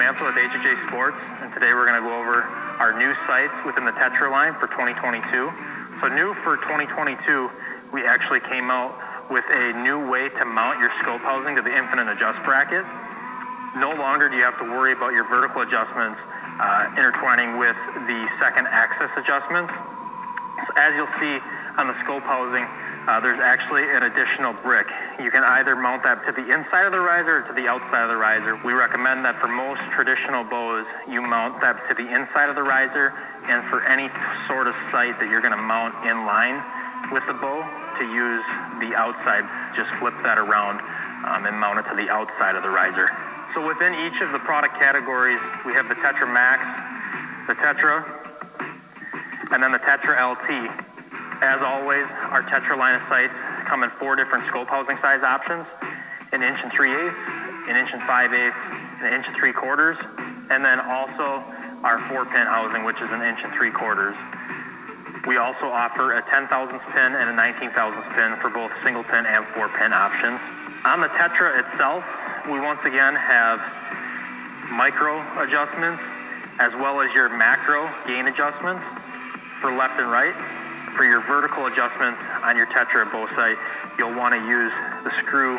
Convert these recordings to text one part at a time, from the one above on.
Mansell with HHA Sports, and today we're going to go over our new sights within the Tetra line for 2022. So new for 2022, we actually came out with a new way to mount your scope housing to the infinite adjust bracket. No longer do you have to worry about your vertical adjustments uh, intertwining with the second axis adjustments. So as you'll see on the scope housing, uh, there's actually an additional brick. You can either mount that to the inside of the riser or to the outside of the riser. We recommend that for most traditional bows, you mount that to the inside of the riser, and for any sort of sight that you're going to mount in line with the bow, to use the outside, just flip that around um, and mount it to the outside of the riser. So within each of the product categories, we have the Tetra Max, the Tetra, and then the Tetra LT. As always, our Tetra line of sights come in four different scope housing size options, an inch and three eighths, an inch and five eighths, an inch and three quarters, and then also our four pin housing, which is an inch and three quarters. We also offer a 10 thousandths pin and a 19 thousandths pin for both single pin and four pin options. On the Tetra itself, we once again have micro adjustments as well as your macro gain adjustments for left and right. For your vertical adjustments on your Tetra bow sight, you'll want to use the screw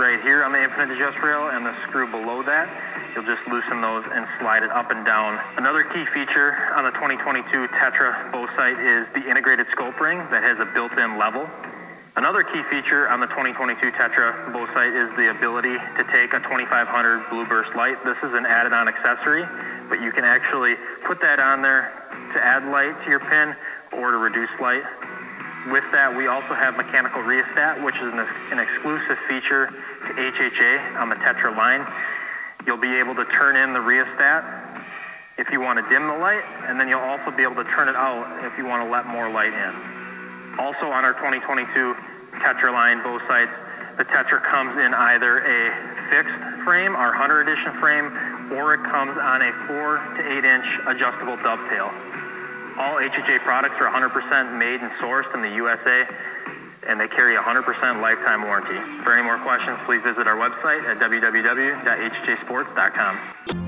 right here on the infinite adjust rail and the screw below that. You'll just loosen those and slide it up and down. Another key feature on the 2022 Tetra bow sight is the integrated scope ring that has a built-in level. Another key feature on the 2022 Tetra bow sight is the ability to take a 2500 blue burst light. This is an added on accessory, but you can actually put that on there to add light to your pin or to reduce light. With that, we also have mechanical rheostat, which is an, an exclusive feature to HHA on the Tetra line. You'll be able to turn in the rheostat if you want to dim the light, and then you'll also be able to turn it out if you want to let more light in. Also on our 2022 Tetra line bow sights, the Tetra comes in either a fixed frame, our Hunter Edition frame, or it comes on a 4 to 8 inch adjustable dovetail. All HHA products are 100% made and sourced in the USA, and they carry 100% lifetime warranty. For any more questions, please visit our website at www.hhsports.com.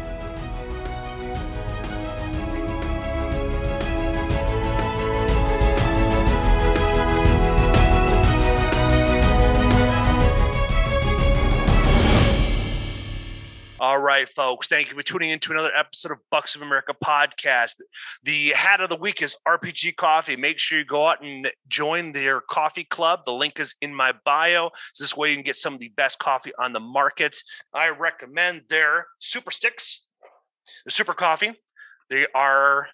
Folks. Thank you for tuning in to another episode of Bucks of America podcast. The hat of the week is RPG Coffee. Make sure you go out and join their coffee club. The link is in my bio. So this way you can get some of the best coffee on the market. I recommend their super sticks, the super coffee. They are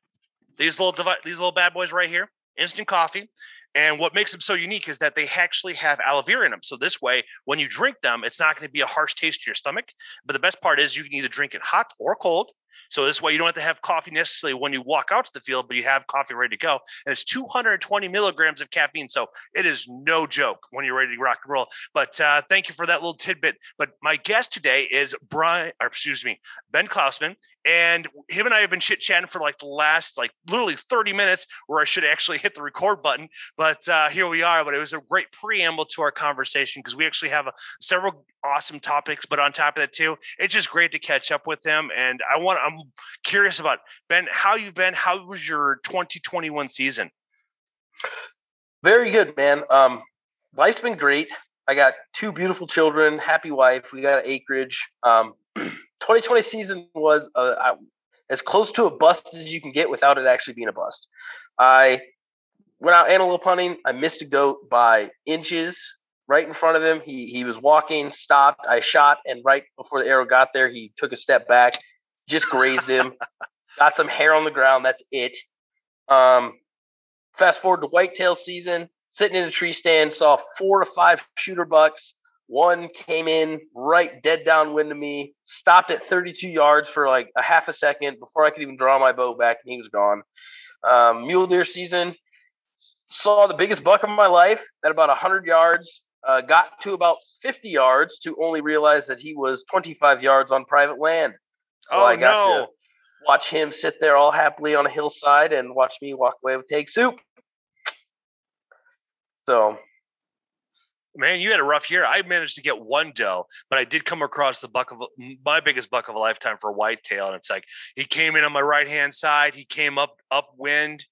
these little device, these little bad boys right here, instant coffee And what makes them so unique is that they actually have aloe vera in them. So this way, when you drink them, it's not going to be a harsh taste to your stomach. But the best part is you can either drink it hot or cold. So this way, you don't have to have coffee necessarily when you walk out to the field, but you have coffee ready to go. And it's 220 milligrams of caffeine, so it is no joke when you're ready to rock and roll. But uh, thank you for that little tidbit. But my guest today is Brian, or excuse me, Ben Klausman, and him and I have been chit chatting for like the last like literally 30 minutes where I should actually hit the record button. But uh, here we are. But it was a great preamble to our conversation because we actually have a, several awesome topics. But on top of that, too, it's just great to catch up with him. And I want, I'm curious about Ben, how you've been. How was your 2021 season? Very good, man. Um, life's been great. I got two beautiful children, happy wife. We got acreage. Um, 2020 season was uh, as close to a bust as you can get without it actually being a bust. I went out antelope hunting. I missed a goat by inches right in front of him. He he was walking, stopped. I shot, and right before the arrow got there, he took a step back, just grazed him. got some hair on the ground. That's it. Um, fast forward to whitetail season. Sitting in a tree stand, saw four to five shooter bucks one came in right dead downwind of me, stopped at 32 yards for like a half a second before I could even draw my bow back, and he was gone. Um, mule deer season, saw the biggest buck of my life at about 100 yards. Uh, got to about 50 yards to only realize that he was 25 yards on private land. So oh, I got no. to watch him sit there all happily on a hillside and watch me walk away with take soup. So man, you had a rough year. I managed to get one doe, but I did come across the buck of my biggest buck of a lifetime for a whitetail. And it's like he came in on my right hand side, he came up upwind,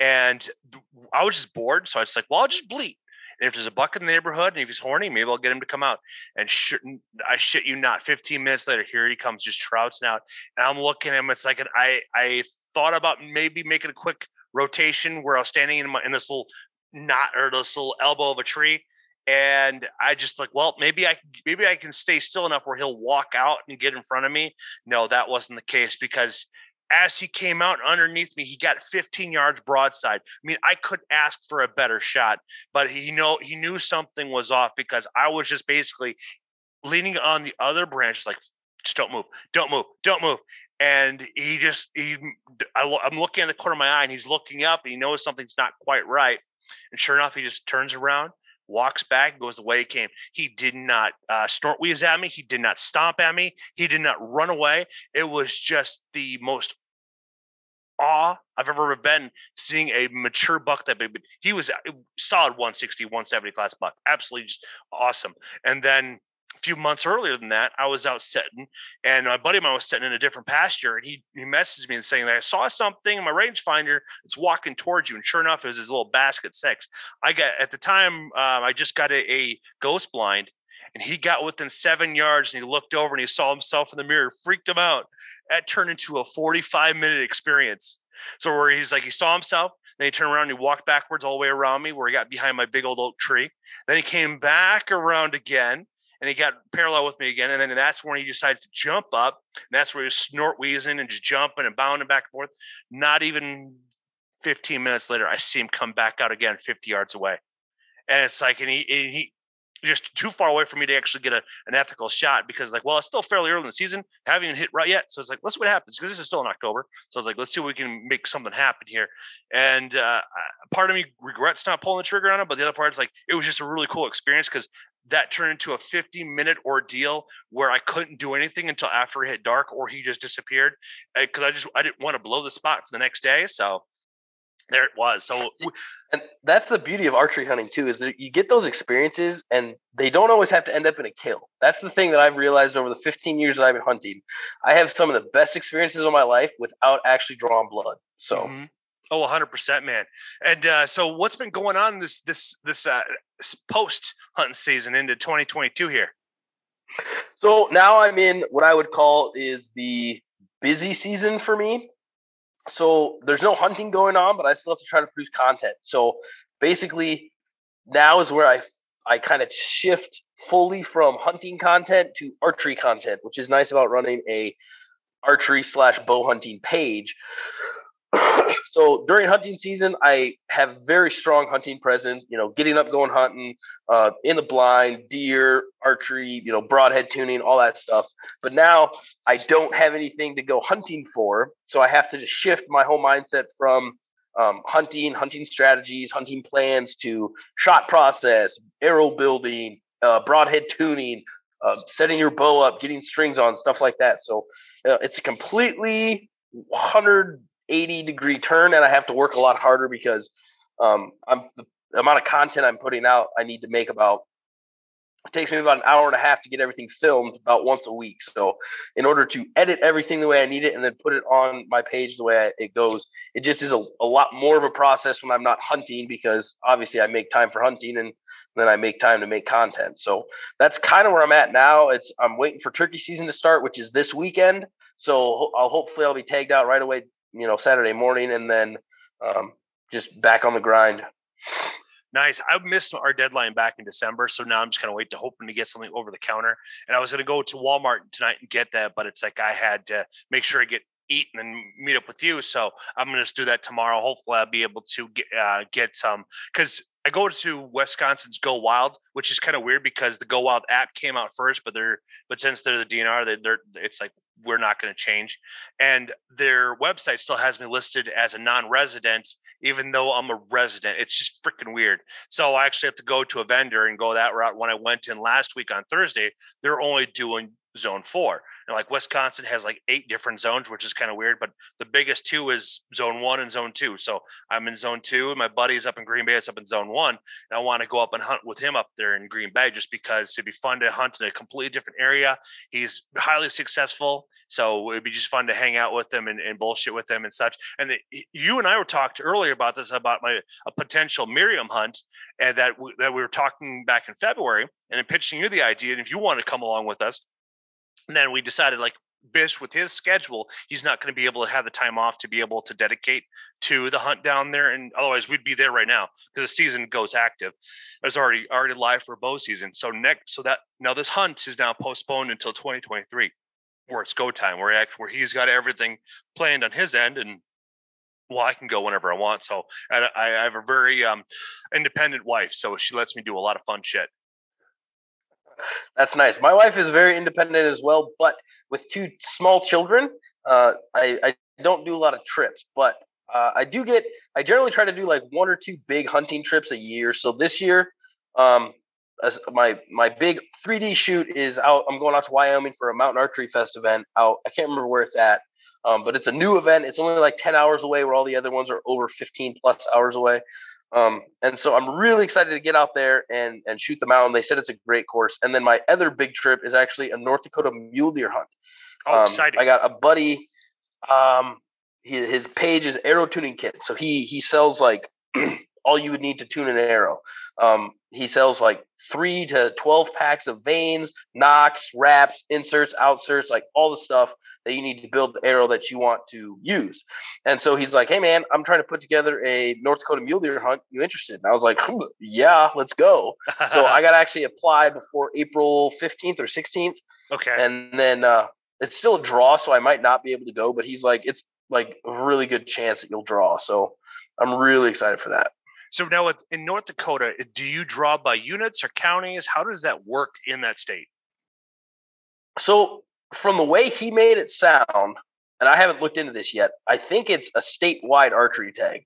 and I was just bored. So I was like, well, I'll just bleat. And if there's a buck in the neighborhood and if he's horny, maybe I'll get him to come out. And sh- I shit you not, 15 minutes later, here he comes, just trouncing out. And I'm looking at him. It's like an, I I thought about maybe making a quick rotation where I was standing in my in this little knot or this little elbow of a tree and I just like, well, maybe I maybe I can stay still enough where he'll walk out and get in front of me. No, that wasn't the case because as he came out underneath me, he got 15 yards broadside. I mean, I couldn't ask for a better shot, but he know he knew something was off because I was just basically leaning on the other branch, like just don't move, don't move, don't move. And he just he, I, I'm looking at the corner of my eye, and he's looking up, and he knows something's not quite right. And sure enough, he just turns around walks back, goes the way he came. He did not uh, snort wheeze at me. He did not stomp at me. He did not run away. It was just the most awe I've ever been seeing a mature buck that big. He was solid 160, 170 class buck. Absolutely just awesome. And then a few months earlier than that, I was out setting, and my buddy of mine was setting in a different pasture, and he he messaged me and saying that I saw something in my rangefinder. It's walking towards you, and sure enough, it was his little basket six. I got at the time, uh, I just got a, a ghost blind, and he got within seven yards, and he looked over and he saw himself in the mirror, freaked him out. That turned into a forty-five minute experience. So where he's like, he saw himself, then he turned around and he walked backwards all the way around me, where he got behind my big old oak tree. Then he came back around again and he got parallel with me again. And then that's when he decided to jump up. And that's where he was snort wheezing and just jumping and bounding back and forth. Not even 15 minutes later, I see him come back out again 50 yards away. And it's like, and he, and he just too far away for me to actually get a, an ethical shot because like, well, it's still fairly early in the season. Haven't even hit right yet. So it's like, let's see what happens because this is still in October. So I was like, let's see if we can make something happen here. And uh, part of me regrets not pulling the trigger on it, but the other part is like, it was just a really cool experience because that turned into a 50 minute ordeal where I couldn't do anything until after it hit dark or he just disappeared because I just I didn't want to blow the spot for the next day. So there it was. So and that's the beauty of archery hunting too is that you get those experiences and they don't always have to end up in a kill. That's the thing that I've realized over the 15 years that I've been hunting. I have some of the best experiences of my life without actually drawing blood. So mm-hmm. Oh, 100%, man. And uh, so what's been going on this this this uh, post hunting season into 2022 here? So now I'm in what I would call is the busy season for me. So there's no hunting going on, but I still have to try to produce content. So basically, now is where I I kind of shift fully from hunting content to archery content, which is nice about running a archery slash bow hunting page. So during hunting season, I have very strong hunting presence. You know, getting up, going hunting, uh, in the blind, deer, archery, you know, broadhead tuning, all that stuff. But now I don't have anything to go hunting for, so I have to just shift my whole mindset from um, hunting, hunting strategies, hunting plans to shot process, arrow building, uh, broadhead tuning, uh, setting your bow up, getting strings on, stuff like that. So uh, it's a completely 180 degree turn, and I have to work a lot harder because um, I'm the amount of content I'm putting out. I need to make about it takes me about an hour and a half to get everything filmed about once a week. So, in order to edit everything the way I need it and then put it on my page the way it goes, it just is a, a lot more of a process when I'm not hunting because obviously I make time for hunting and then I make time to make content. So that's kind of where I'm at now. It's I'm waiting for turkey season to start, which is this weekend. So I'll hopefully I'll be tagged out right away, you know, Saturday morning, and then um, just back on the grind. Nice. I missed our deadline back in December, so now I'm just kind of waiting to hoping to get something over the counter. And I was going to go to Walmart tonight and get that, but it's like I had to make sure I get eat and then meet up with you. So I'm going to do that tomorrow. Hopefully, I'll be able to get uh, get some because I go to Wisconsin's Go Wild, which is kind of weird because the Go Wild app came out first, but they're but since they're the DNR, they're it's like we're not going to change, and their website still has me listed as a non-resident even though I'm a resident. It's just freaking weird. So I actually have to go to a vendor and go that route. When I went in last week on Thursday, they're only doing zone four. Like Wisconsin has like eight different zones, which is kind of weird. But the biggest two is zone one and zone two. So I'm in zone two, and my buddy's up in Green Bay. It's up in zone one. And I want to go up and hunt with him up there in Green Bay just because it'd be fun to hunt in a completely different area. He's highly successful. So it'd be just fun to hang out with them and, and bullshit with them and such. And you and I were talked earlier about this about my a potential Merriam hunt, and that w- that we were talking back in February, and then pitching you the idea. And if you want to come along with us, and then we decided like Bish with his schedule, he's not going to be able to have the time off to be able to dedicate to the hunt down there. And otherwise, we'd be there right now because the season goes active. It's already already live for bow season. So next, so that now this hunt is now postponed until 2023 where it's go time, where act where he's got everything planned on his end, and well, I can go whenever I want. So I, I have a very um, independent wife, so she lets me do a lot of fun shit. That's nice. My wife is very independent as well, but with two small children, uh, I, I don't do a lot of trips, but uh, I do get. I generally try to do like one or two big hunting trips a year. So this year, um, my my big 3D shoot is out. I'm going out to Wyoming for a mountain archery fest event. Out, I can't remember where it's at, um, but it's a new event. It's only like 10 hours away, where all the other ones are over 15 plus hours away. Um, and so I'm really excited to get out there and and shoot the mountain. They said it's a great course. And then my other big trip is actually a North Dakota mule deer hunt. Oh, um, exciting! I got a buddy. Um, his, his page is arrow tuning kit. So he he sells like all you would need to tune an arrow. Um, he sells like three to 12 packs of vanes, nocks, wraps, inserts, outserts, like all the stuff that you need to build the arrow that you want to use. And so he's like, Hey man, I'm trying to put together a North Dakota mule deer hunt. You interested? And I was like, Yeah, let's go. so I got to actually apply before April 15th or 16th. Okay. And then uh, it's still a draw, so I might not be able to go, but he's like, it's like a really good chance that you'll draw. So I'm really excited for that. So now in North Dakota, do you draw by units or counties? How does that work in that state? So from the way he made it sound, and I haven't looked into this yet, I think it's a statewide archery tag.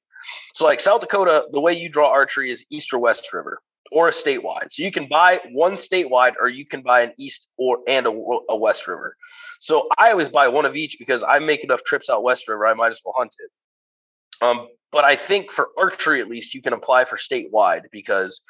So like South Dakota, the way you draw archery is east or west river or a statewide. So you can buy one statewide or you can buy an east or and a, a west river. So I always buy one of each because I make enough trips out west river, I might as well hunt it. Um, but I think for archery, at least, you can apply for statewide because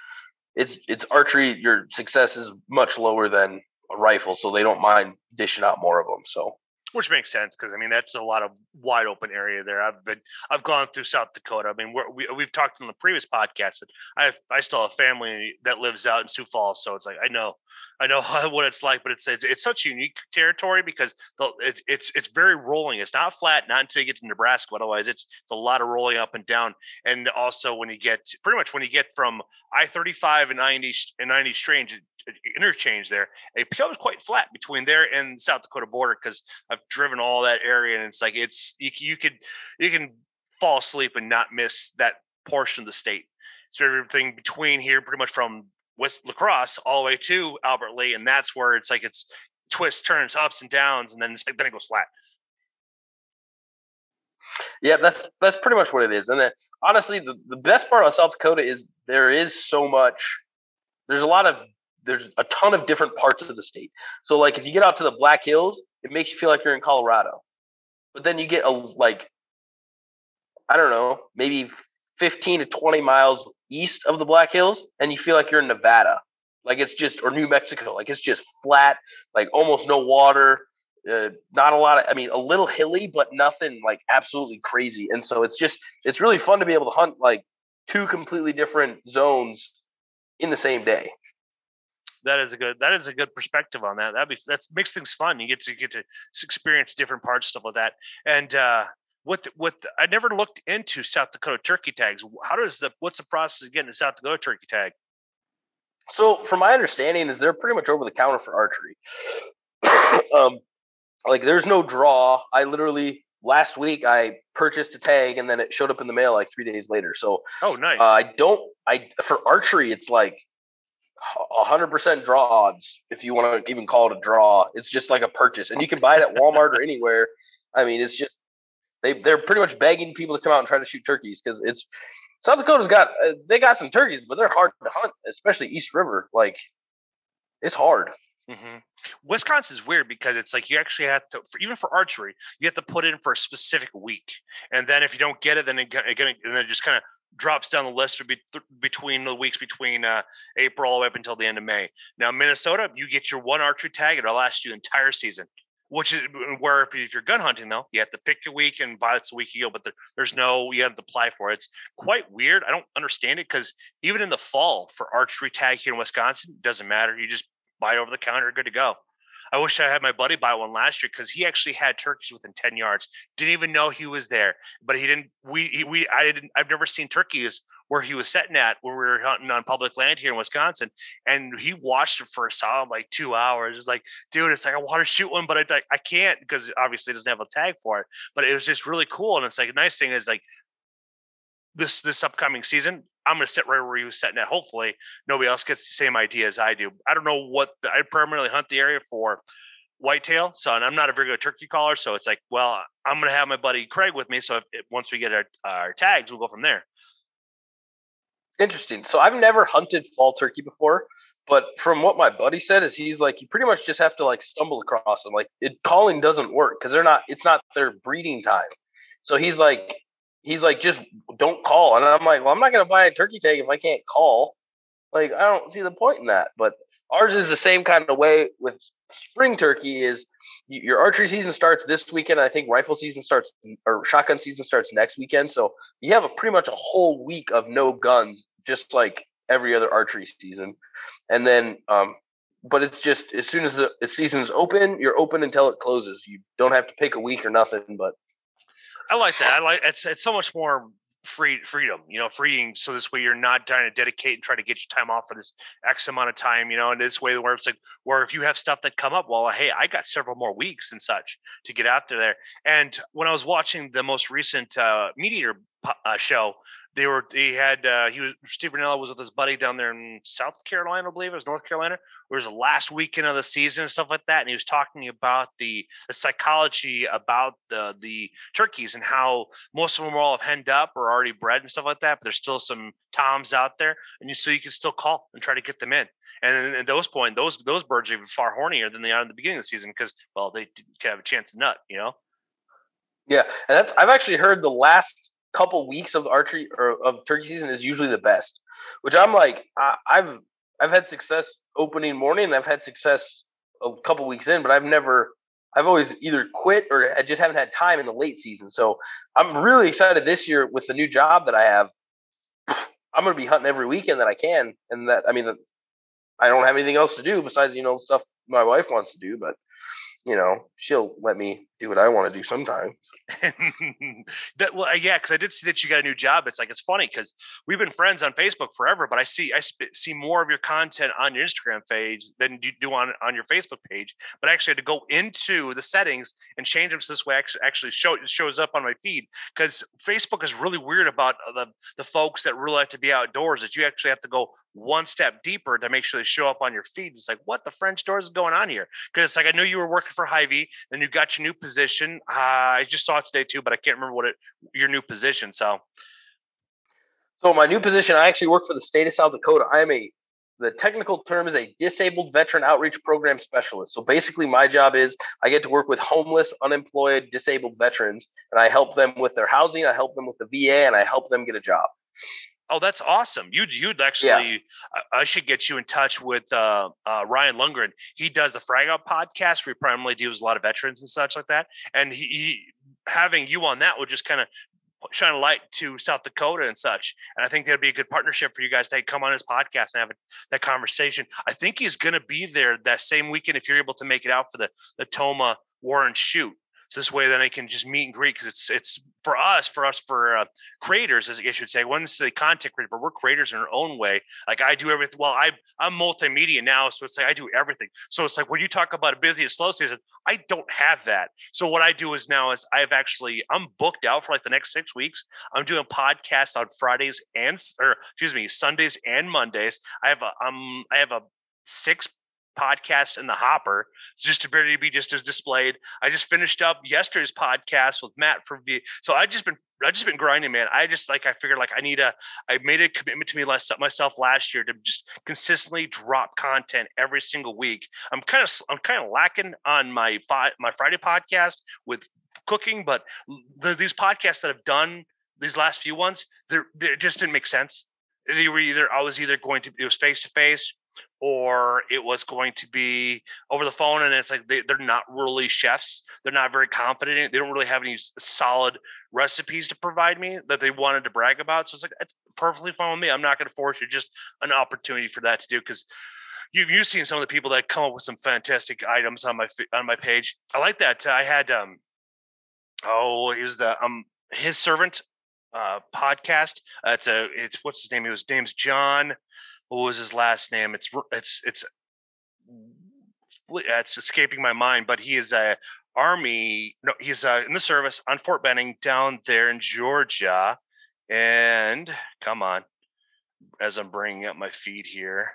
it's it's archery. Your success is much lower than a rifle, so they don't mind dishing out more of them. So which makes sense because I mean that's a lot of wide open area there. I've been I've gone through South Dakota. I mean we we've talked in the previous podcast that I have, I still have family that lives out in Sioux Falls, so it's like I know I know what it's like, but it's it's, it's such unique territory because the, it, it's it's very rolling. It's not flat, not until you get to Nebraska. Otherwise, it's it's a lot of rolling up and down. And also, when you get pretty much when you get from I thirty five and ninety and ninety strange interchange there, it becomes quite flat between there and South Dakota border because I've driven all that area, and it's like it's you, you could you can fall asleep and not miss that portion of the state. So everything between here, pretty much from West La Crosse all the way to Albert Lea, and that's where it's like it's twists, turns, ups and downs, and then then it goes flat. Yeah, that's that's pretty much what it is. And then honestly, the, the best part of South Dakota is there is so much. There's a lot of there's a ton of different parts of the state. So like if you get out to the Black Hills, it makes you feel like you're in Colorado. But then you get a like I don't know, maybe 15 to 20 miles east of the Black Hills and you feel like you're in Nevada. Like it's just or New Mexico, like it's just flat, like almost no water. Uh, not a lot of, I mean, a little hilly, but nothing like absolutely crazy. And so it's just, it's really fun to be able to hunt like two completely different zones in the same day that is a good that is a good perspective on that. That be that's makes things fun. You get to get to experience different parts, stuff like that. And uh, what what I never looked into South Dakota turkey tags. How does the what's the process of getting a South Dakota turkey tag? So, from my understanding, is they're pretty much over the counter for archery. um, like there's no draw. I literally last week I purchased a tag and then it showed up in the mail like three days later. So, oh nice. Uh, I don't. I for archery, it's like 100% draw odds if you want to even call it a draw it's just like a purchase and you can buy it at walmart or anywhere i mean it's just they, they're pretty much begging people to come out and try to shoot turkeys because it's south dakota's got uh, they got some turkeys but they're hard to hunt especially east river like it's hard Mm-hmm. Wisconsin's weird because it's like you actually have to, for, even for archery, you have to put in for a specific week, and then if you don't get it, then it, it, and then it just kind of drops down the list be, between the weeks between uh, April all the way up until the end of May. Now Minnesota, you get your one archery tag, it'll last you entire season. Which is where if, you're gun hunting though, you have to pick your week and buy it's the week you go, but there's no you have to apply for it. It's quite weird. I don't understand it because even in the fall for archery tag here in Wisconsin, doesn't matter. You just buy over the counter, good to go. I wish I had my buddy buy one last year because he actually had turkeys within 10 yards. Didn't even know he was there, but he didn't. We, he, we, I didn't, I've never seen turkeys where he was setting at when we were hunting on public land here in Wisconsin. And he watched it for a solid like two hours. It's like, dude, it's like, I want to shoot one, but I, I can't because obviously it doesn't have a tag for it. But it was just really cool. And it's like, a nice thing is like, this this upcoming season, I'm going to sit right where he was sitting at. Hopefully, nobody else gets the same idea as I do. I don't know what the, I primarily hunt the area for whitetail, so I'm not a very good turkey caller. So it's like, well, I'm going to have my buddy Craig with me. So if, if, once we get our, our tags, we'll go from there. Interesting. So I've never hunted fall turkey before, but from what my buddy said is he's like you pretty much just have to like stumble across them. Like it calling doesn't work because they're not. It's not their breeding time. So he's like he's like, just don't call. And I'm like, well, I'm not going to buy a turkey tag if I can't call. Like, I don't see the point in that. But ours is the same kind of way with spring turkey is your archery season starts this weekend. I think rifle season starts or shotgun season starts next weekend. So you have a pretty much a whole week of no guns, just like every other archery season. And then, um, but it's just as soon as the, season's open, you're open until it closes. You don't have to pick a week or nothing, but I like that. I like it's it's so much more free freedom, you know, freeing. So this way you're not trying to dedicate and try to get your time off for this X amount of time, you know, and this way where it's like where if you have stuff that come up, well, hey, I got several more weeks and such to get out there. And when I was watching the most recent uh, MeatEater uh, show, they were they had uh, he was Steve Rinella was with his buddy down there in South Carolina, I believe it was North Carolina. It was the last weekend of the season and stuff like that, and he was talking about the the psychology about the the turkeys and how most of them are all henned up or already bred and stuff like that, but there's still some toms out there, and you so you can still call and try to get them in. And at those point, those those birds are even far hornier than they are in the beginning of the season because well, they can have a chance to nut, you know. Yeah, and that's I've actually heard the last couple weeks of archery or of turkey season is usually the best. Which I'm like, I, I've I've had success opening morning, I've had success a couple weeks in, but I've never I've always either quit or I just haven't had time in the late season. So I'm really excited this year with the new job that I have. I'm going to be hunting every weekend that I can, and that I mean, I don't have anything else to do besides you know stuff my wife wants to do, but you know she'll let me do what I want to do sometimes. that well, yeah, because I did see that you got a new job. It's like it's funny because we've been friends on Facebook forever, but I see I sp- see more of your content on your Instagram page than you do on on your Facebook page. But I actually had to go into the settings and change them so this way actually actually show it shows up on my feed because Facebook is really weird about uh, the the folks that really like to be outdoors. That you actually have to go one step deeper to make sure they show up on your feed. It's like what the French doors is going on here? Because it's like I knew you were working for Hy-Vee, then you got your new position. Uh, I just saw it today too, but I can't remember what it your new position. So, so my new position, I actually work for the state of South Dakota. I am a the technical term is a disabled veteran outreach program specialist. So basically, my job is I get to work with homeless, unemployed, disabled veterans, and I help them with their housing, I help them with the VA, and I help them get a job. Oh, that's awesome! You'd you'd actually, yeah. I, I, should get you in touch with uh, uh, Ryan Lundgren. He does the Frag Out podcast. Where he primarily deals with a lot of veterans and such like that. And he, he having you on that would just kind of shine a light to South Dakota and such. And I think that'd be a good partnership for you guys to come on his podcast and have a, that conversation. I think he's going to be there that same weekend if you're able to make it out for the the Tomah Warren shoot. So this way, then I can just meet and greet because it's it's for us, for us, for uh, creators, as I should say. One is the content creator, but we're creators in our own way. Like I do everything. Well, I I'm multimedia now, so it's like I do everything. So it's like when you talk about a busy and slow season, I don't have that. So what I do is now is I've actually I'm booked out for like the next six weeks. I'm doing podcasts on Fridays and or excuse me Sundays and Mondays. I have a um I have a six podcasts in the hopper it's just to be just as displayed. I just finished up yesterday's podcast with Matt from V. So I just been I just been grinding, man. I just like I figured like I need a I made a commitment to me last myself last year to just consistently drop content every single week. I'm kind of I'm kind of lacking on my my Friday podcast with cooking, but the, these podcasts that I've done these last few ones, they just didn't make sense. They were either I was either going to it was face to face or it was going to be over the phone and it's like they, they're not really chefs they're not very confident they don't really have any solid recipes to provide me that they wanted to brag about so it's like it's perfectly fine with me i'm not going to force you just an opportunity for that to do because you've, you've seen some of the people that come up with some fantastic items on my on my page. I like that i had um oh he was the um his servant uh podcast uh, it's a it's what's his name his name's john what was his last name? It's it's it's it's escaping my mind, but he is a army. No, he's uh, in the service on Fort Benning down there in Georgia. And come on, as I'm bringing up my feed here.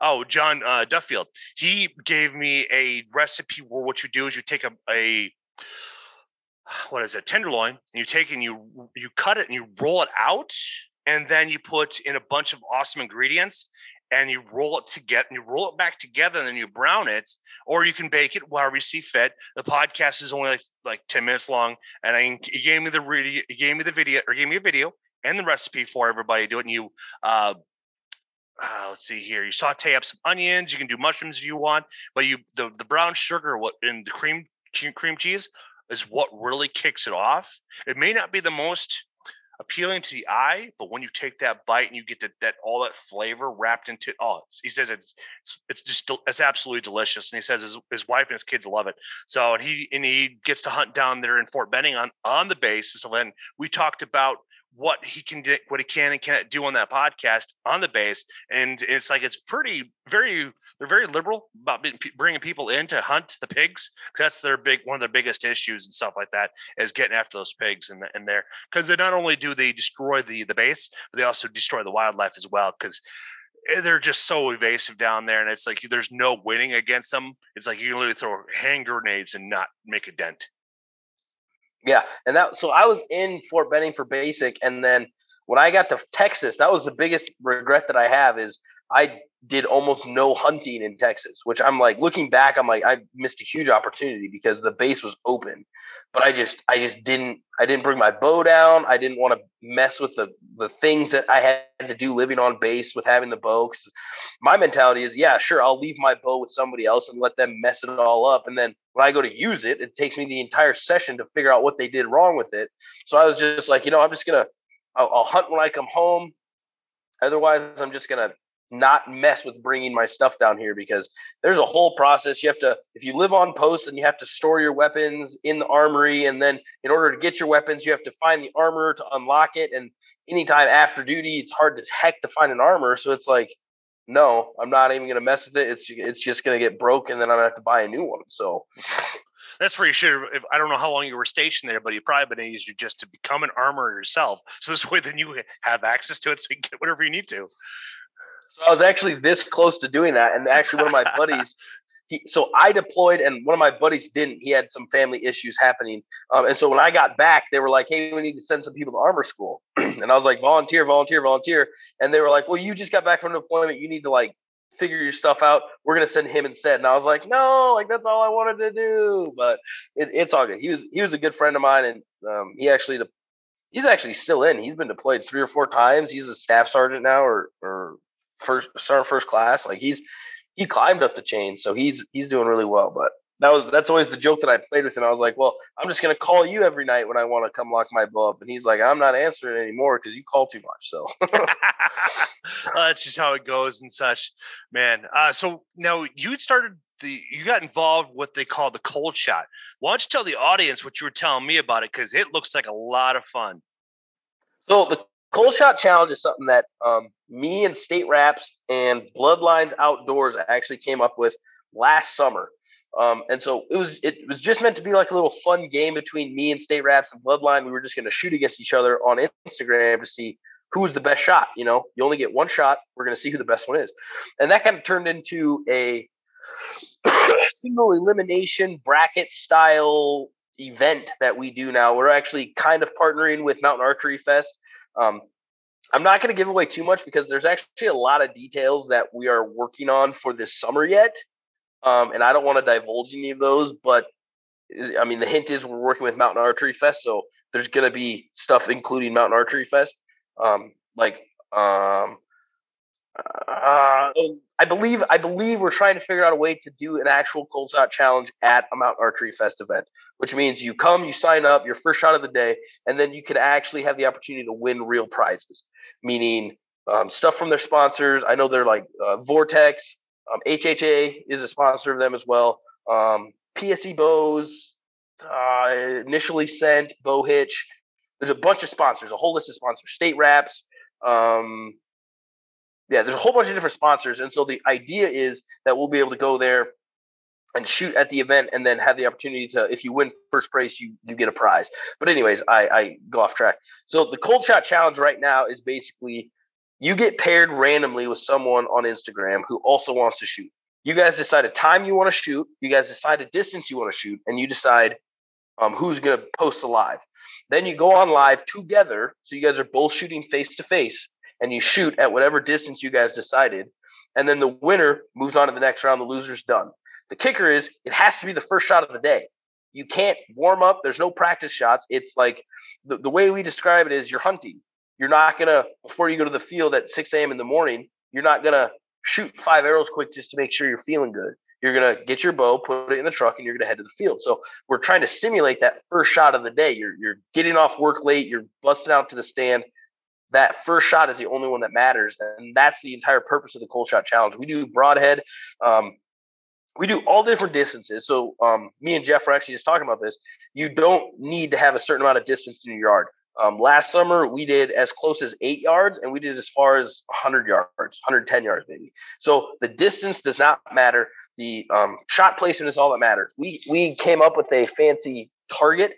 Oh, John uh, Duffield. He gave me a recipe where what you do is you take a, a what is it tenderloin and you take and you you cut it and you roll it out and then you put in a bunch of awesome ingredients and you roll it together and you roll it back together and then you brown it or you can bake it however you see fit. The podcast is only like, like 10 minutes long and I, you gave me the video you gave me the video or gave me a video and the recipe for everybody do it and you uh, uh, let's see here you saute up some onions you can do mushrooms if you want but you the, the brown sugar what in the cream cream cheese is what really kicks it off. It may not be the most appealing to the eye, but when you take that bite and you get that, that all that flavor wrapped into oh, he says it's it's just it's absolutely delicious, and he says his, his wife and his kids love it. So and he and he gets to hunt down there in Fort Benning on on the base. So then we talked about what he can do, what he can and cannot do on that podcast on the base. And it's like it's pretty very they're very liberal about bringing people in to hunt the pigs because that's their big one of their biggest issues and stuff like that is getting after those pigs in, the, in there because they not only do they destroy the the base, but they also destroy the wildlife as well because eh, they're just so evasive down there and it's like there's no winning against them. It's like you can literally throw hand grenades and not make a dent. Yeah, and that so I was in Fort Benning for basic, and then when I got to Texas, that was the biggest regret that I have is I did almost no hunting in Texas, which I'm like looking back, I'm like I missed a huge opportunity because the base was open, but I just I just didn't I didn't bring my bow down. I didn't want to mess with the the things that I had to do living on base with having the bow. Cause my mentality is, yeah, sure, I'll leave my bow with somebody else and let them mess it all up, and then when I go to use it, it takes me the entire session to figure out what they did wrong with it. So I was just like, you know, I'm just gonna I'll, I'll hunt when I come home. Otherwise, I'm just gonna not mess with bringing my stuff down here because there's a whole process. You have to, if you live on post, and you have to store your weapons in the armory, and then in order to get your weapons, you have to find the armor to unlock it. And anytime after duty, it's hard as heck to find an armor. So it's like, no, I'm not even going to mess with it. It's it's just going to get broke, and then I'm going to have to buy a new one. So that's where you should. I don't know how long you were stationed there, but you probably been easier just to become an armorer yourself. So this way, then you have access to it, so you can get whatever you need to. So I was actually this close to doing that, and actually one of my buddies. He, so I deployed, and one of my buddies didn't. He had some family issues happening, um, and so when I got back, they were like, "Hey, we need to send some people to armor school," and I was like, "Volunteer, volunteer, volunteer," and they were like, "Well, you just got back from deployment. You need to like figure your stuff out. We're gonna send him instead." And I was like, "No, like that's all I wanted to do." But it, it's all good. He was he was a good friend of mine, and um, he actually he's actually still in. He's been deployed three or four times. He's a staff sergeant now, or or first start first class. Like he's he climbed up the chain, so he's he's doing really well. But that was that's always the joke that I played with him. I was like, well, I'm just gonna call you every night when I want to come lock my bow up, and he's like, I'm not answering anymore because you call too much. So well, that's just how it goes and such, man. Uh, so now you started the you got involved what they call the cold shot. Why don't you tell the audience what you were telling me about it because it looks like a lot of fun. So the cold shot challenge is something that um, me and State Raps and Bloodlines Outdoors actually came up with last summer. Um, and so it was it was just meant to be like a little fun game between me and State Raps and Bloodline. We were just going to shoot against each other on Instagram to see who's the best shot. You know, you only get one shot. We're going to see who the best one is, and that kind of turned into a single elimination bracket style event that we do now. We're actually kind of partnering with Mountain Archery Fest. Um, I'm not going to give away too much because there's actually a lot of details that we are working on for this summer yet. Um, and I don't want to divulge any of those, but I mean, the hint is we're working with Mountain Archery Fest, so there's going to be stuff including Mountain Archery Fest, um, like um, uh, I believe I believe we're trying to figure out a way to do an actual cold shot challenge at a Mount Archery Fest event, which means you come, you sign up, your first shot of the day, and then you can actually have the opportunity to win real prizes, meaning um, stuff from their sponsors. I know they're like uh, Vortex, um, HHA is a sponsor of them as well. Um, PSE Bows, uh, initially sent Bow Hitch. There's a bunch of sponsors, a whole list of sponsors. State Raps. Um, yeah, there's a whole bunch of different sponsors, and so the idea is that we'll be able to go there and shoot at the event, and then have the opportunity to, if you win first place, you you get a prize. But anyways, I, I go off track. So the cold shot challenge right now is basically you get paired randomly with someone on Instagram who also wants to shoot. You guys decide a time you want to shoot. You guys decide a distance you want to shoot, and you decide um, who's going to post a live. Then you go on live together, so you guys are both shooting face to face, and you shoot at whatever distance you guys decided. And then the winner moves on to the next round. The loser's done. The kicker is it has to be the first shot of the day. You can't warm up. There's no practice shots. It's like the, the way we describe it is you're hunting. You're not gonna before you go to the field at 6 a.m. in the morning. You're not gonna shoot five arrows quick just to make sure you're feeling good. You're gonna get your bow, put it in the truck, and you're gonna head to the field. So we're trying to simulate that first shot of the day. You're you're getting off work late. You're busting out to the stand. That first shot is the only one that matters, and that's the entire purpose of the cold shot challenge. We do broadhead. Um, we do all different distances. So um, me and Jeff were actually just talking about this. You don't need to have a certain amount of distance in your yard. Um, last summer, we did as close as eight yards, and we did as far as 100 yards, 110 yards, maybe. So the distance does not matter. The um, shot placement is all that matters. We we came up with a fancy target.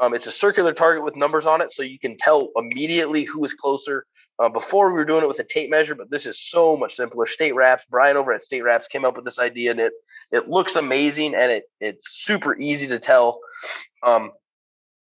Um, it's a circular target with numbers on it, so you can tell immediately who is closer. Uh, before we were doing it with a tape measure, but this is so much simpler. State Raps, Brian over at State Raps came up with this idea, and it it looks amazing, and it it's super easy to tell. Um,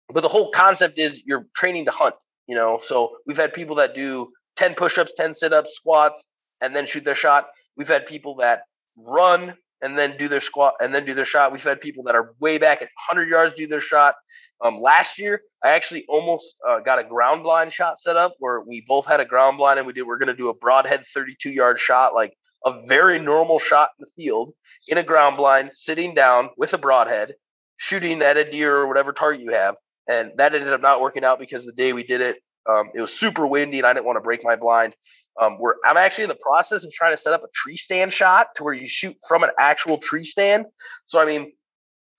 but the whole concept is you're training to hunt you know so we've had people that do 10 push-ups 10 sit-ups squats and then shoot their shot we've had people that run and then do their squat and then do their shot. We've had people that are way back at 100 yards do their shot. Um, last year i actually almost uh, got a ground blind shot set up where we both had a ground blind and we did we're going to do a broadhead 32 yard shot like a very normal shot in the field in a ground blind sitting down with a broadhead shooting at a deer or whatever target you have. And that ended up not working out because the day we did it, um, it was super windy and I didn't want to break my blind. Um, where I'm actually in the process of trying to set up a tree stand shot to where you shoot from an actual tree stand. So I mean,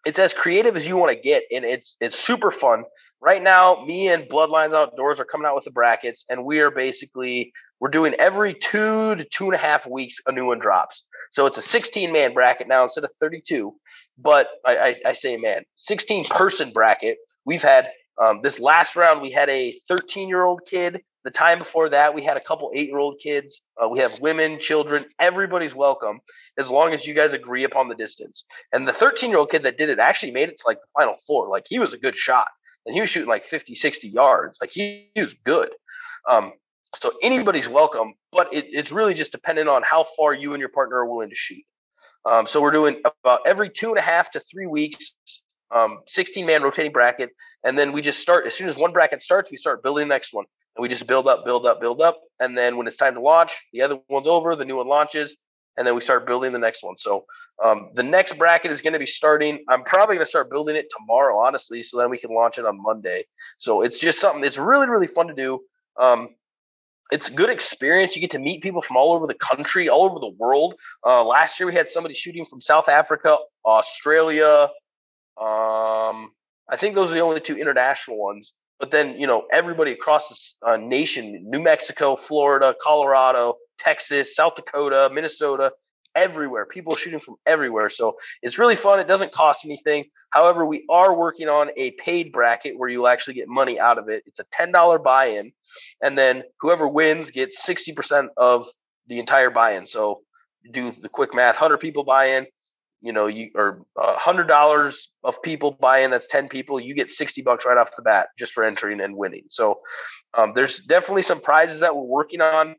it's as creative as you want to get, and it's it's super fun. Right now, me and Bloodlines Outdoors are coming out with the brackets, and we are basically we're doing every two to two and a half weeks a new one drops. So it's a 16 man bracket now instead of 32. But I, I, I say man, 16 person bracket. We've had um, this last round, we had a 13 year old kid. The time before that, we had a couple eight year old kids. Uh, we have women, children. Everybody's welcome as long as you guys agree upon the distance. And the 13 year old kid that did it actually made it to like the final four. Like he was a good shot and he was shooting like 50, 60 yards. Like he, he was good. Um, so anybody's welcome, but it, it's really just dependent on how far you and your partner are willing to shoot. Um, so we're doing about every two and a half to three weeks, um, 16 man rotating bracket. And then we just start as soon as one bracket starts, we start building the next one. And we just build up, build up, build up. And then when it's time to launch, the other one's over, the new one launches, and then we start building the next one. So um, the next bracket is going to be starting. I'm probably going to start building it tomorrow, honestly, so then we can launch it on Monday. So it's just something. It's really really fun to do. Um, it's good experience. You get to meet people from all over the country, all over the world. Uh, last year we had somebody shooting from South Africa, Australia. Um, I think those are the only two international ones. But then you know everybody across the uh, nation: New Mexico, Florida, Colorado, Texas, South Dakota, Minnesota everywhere. People shooting from everywhere. So it's really fun. It doesn't cost anything. However, we are working on a paid bracket where you'll actually get money out of it. It's a $10 buy in. And then whoever wins gets 60% of the entire buy in. So do the quick math 100 people buy in. You know, you or a hundred dollars of people buy in. That's ten people. You get sixty bucks right off the bat just for entering and winning. So, um, there's definitely some prizes that we're working on,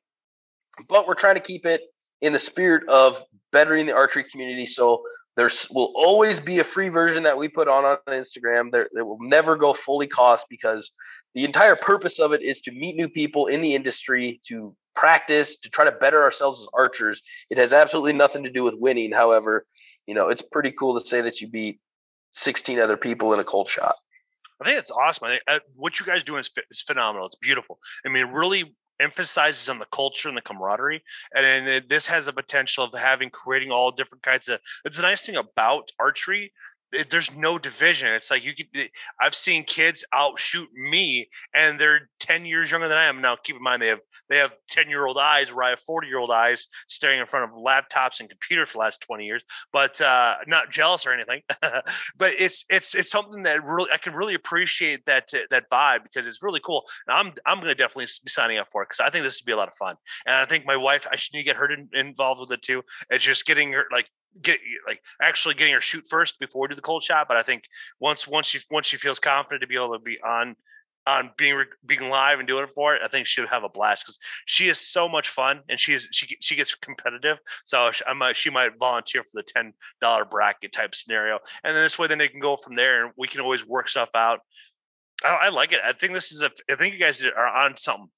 but we're trying to keep it in the spirit of bettering the archery community. So there's will always be a free version that we put on on Instagram. There, it will never go fully cost because the entire purpose of it is to meet new people in the industry, to practice, to try to better ourselves as archers. It has absolutely nothing to do with winning. However, you know, it's pretty cool to say that you beat 16 other people in a cold shot. I think it's awesome. I think, uh, what you guys do is, is phenomenal. It's beautiful. I mean, it really emphasizes on the culture and the camaraderie and then this has a potential of having creating all different kinds of it's a nice thing about archery it, there's no division. It's like you could. Eh, I've seen kids outshoot me, and they're ten years younger than I am. Now, keep in mind they have they have ten year old eyes, where I have forty year old eyes, staring in front of laptops and computers for the last twenty years. But uh, not jealous or anything. but it's it's it's something that really I can really appreciate that uh, that vibe because it's really cool. And I'm I'm to definitely be signing up for it because I think this would be a lot of fun. And I think my wife I should need to get her in, involved with it too. It's just getting her like get like actually getting her shoot first before we do the cold shot. But I think once once she once she feels confident to be able to be on on being being live and doing it for it, I think she would have a blast because she is so much fun and she is she she gets competitive. So I might she might volunteer for the ten dollar bracket type scenario, and then this way then they can go from there and we can always work stuff out. I, I like it. I think this is a. I think you guys are on something.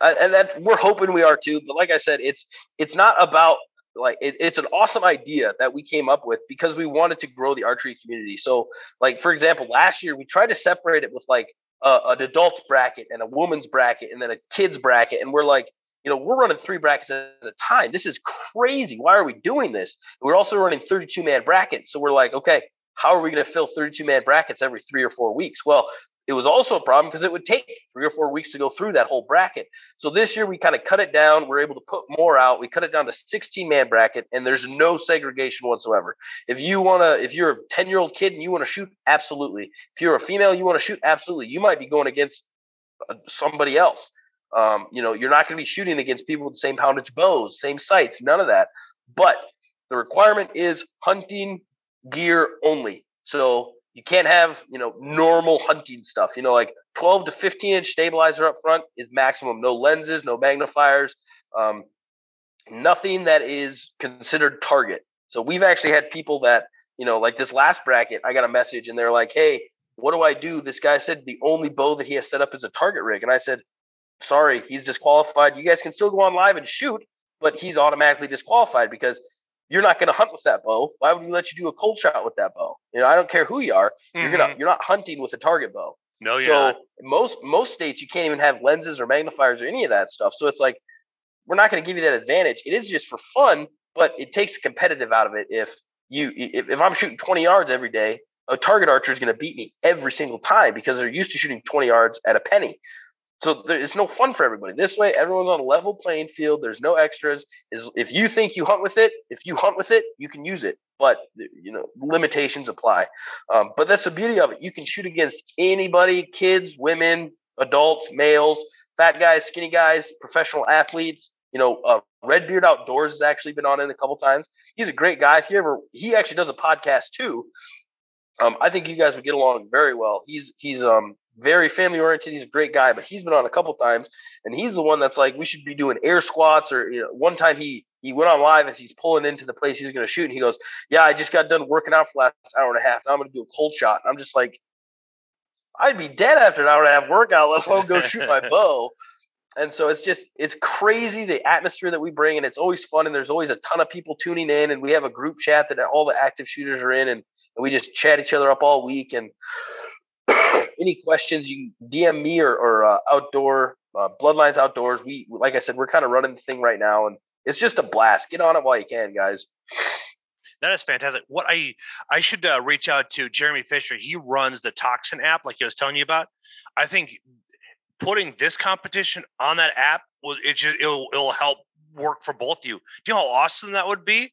Uh, and that we're hoping we are too. But like I said, it's it's not about like it, it's an awesome idea that we came up with because we wanted to grow the archery community. So like for example last year we tried to separate it with like uh, an adults bracket and a woman's bracket and then a kids bracket. And we're like you know we're running three brackets at a time. This is crazy. Why are we doing this? We're also running 32 man brackets. So we're like okay how are we going to fill 32 man brackets every three or four weeks? Well it was also a problem because it would take three or four weeks to go through that whole bracket. So this year we kind of cut it down. We're able to put more out. We cut it down to 16 man bracket, and there's no segregation whatsoever. If you want to, if you're a 10 year old kid and you want to shoot, absolutely. If you're a female, you want to shoot, absolutely. You might be going against uh, somebody else. Um, you know, you're not going to be shooting against people with the same poundage bows, same sights, none of that. But the requirement is hunting gear only. So you can't have you know normal hunting stuff you know like 12 to 15 inch stabilizer up front is maximum no lenses no magnifiers um, nothing that is considered target. So we've actually had people that you know like this last bracket i got a message and they're like hey what do i do? This guy said the only bow that he has set up is a target rig. And i said sorry he's disqualified. You guys can still go on live and shoot but he's automatically disqualified because you're not going to hunt with that bow. Why would we let you do a cold shot with that bow? You know, I don't care who you are. Mm-hmm. You're gonna mm-hmm. you're not hunting with a target bow. No, you're so not. most most states you can't even have lenses or magnifiers or any of that stuff. So it's like we're not going to give you that advantage. It is just for fun, but it takes competitive out of it. If you if, if I'm shooting 20 yards every day, a target archer is going to beat me every single time because they're used to shooting 20 yards at a penny. So there, it's no fun for everybody. This way, everyone's on a level playing field. There's no extras. Is if you think you hunt with it, if you hunt with it, you can use it. But you know limitations apply. Um, but that's the beauty of it. You can shoot against anybody: kids, women, adults, males, fat guys, skinny guys, professional athletes. You know, uh, Redbeard Outdoors has actually been on it a couple times. He's a great guy. If you ever, he actually does a podcast too. Um, I think you guys would get along very well. He's he's um very family oriented. He's a great guy, but he's been on a couple times, and he's the one that's like we should be doing air squats. Or you know, one time he he went on live as he's pulling into the place he's going to shoot, and he goes, "Yeah, I just got done working out for the last hour and a half. Now I'm going to do a cold shot." And I'm just like, I'd be dead after an hour and a half workout, let alone go shoot my bow. And so it's just it's crazy the atmosphere that we bring, and it's always fun. And there's always a ton of people tuning in, and we have a group chat that all the active shooters are in, and, and we just chat each other up all week. And any questions, you can DM me or, or uh, outdoor uh, Bloodlines Outdoors. We, like I said, we're kind of running the thing right now, and it's just a blast. Get on it while you can, guys. That is fantastic. What I I should uh, reach out to Jeremy Fisher. He runs the Toxin app, like I was telling you about. I think putting this competition on that app will it just it'll it'll help work for both of you. Do you know how awesome that would be?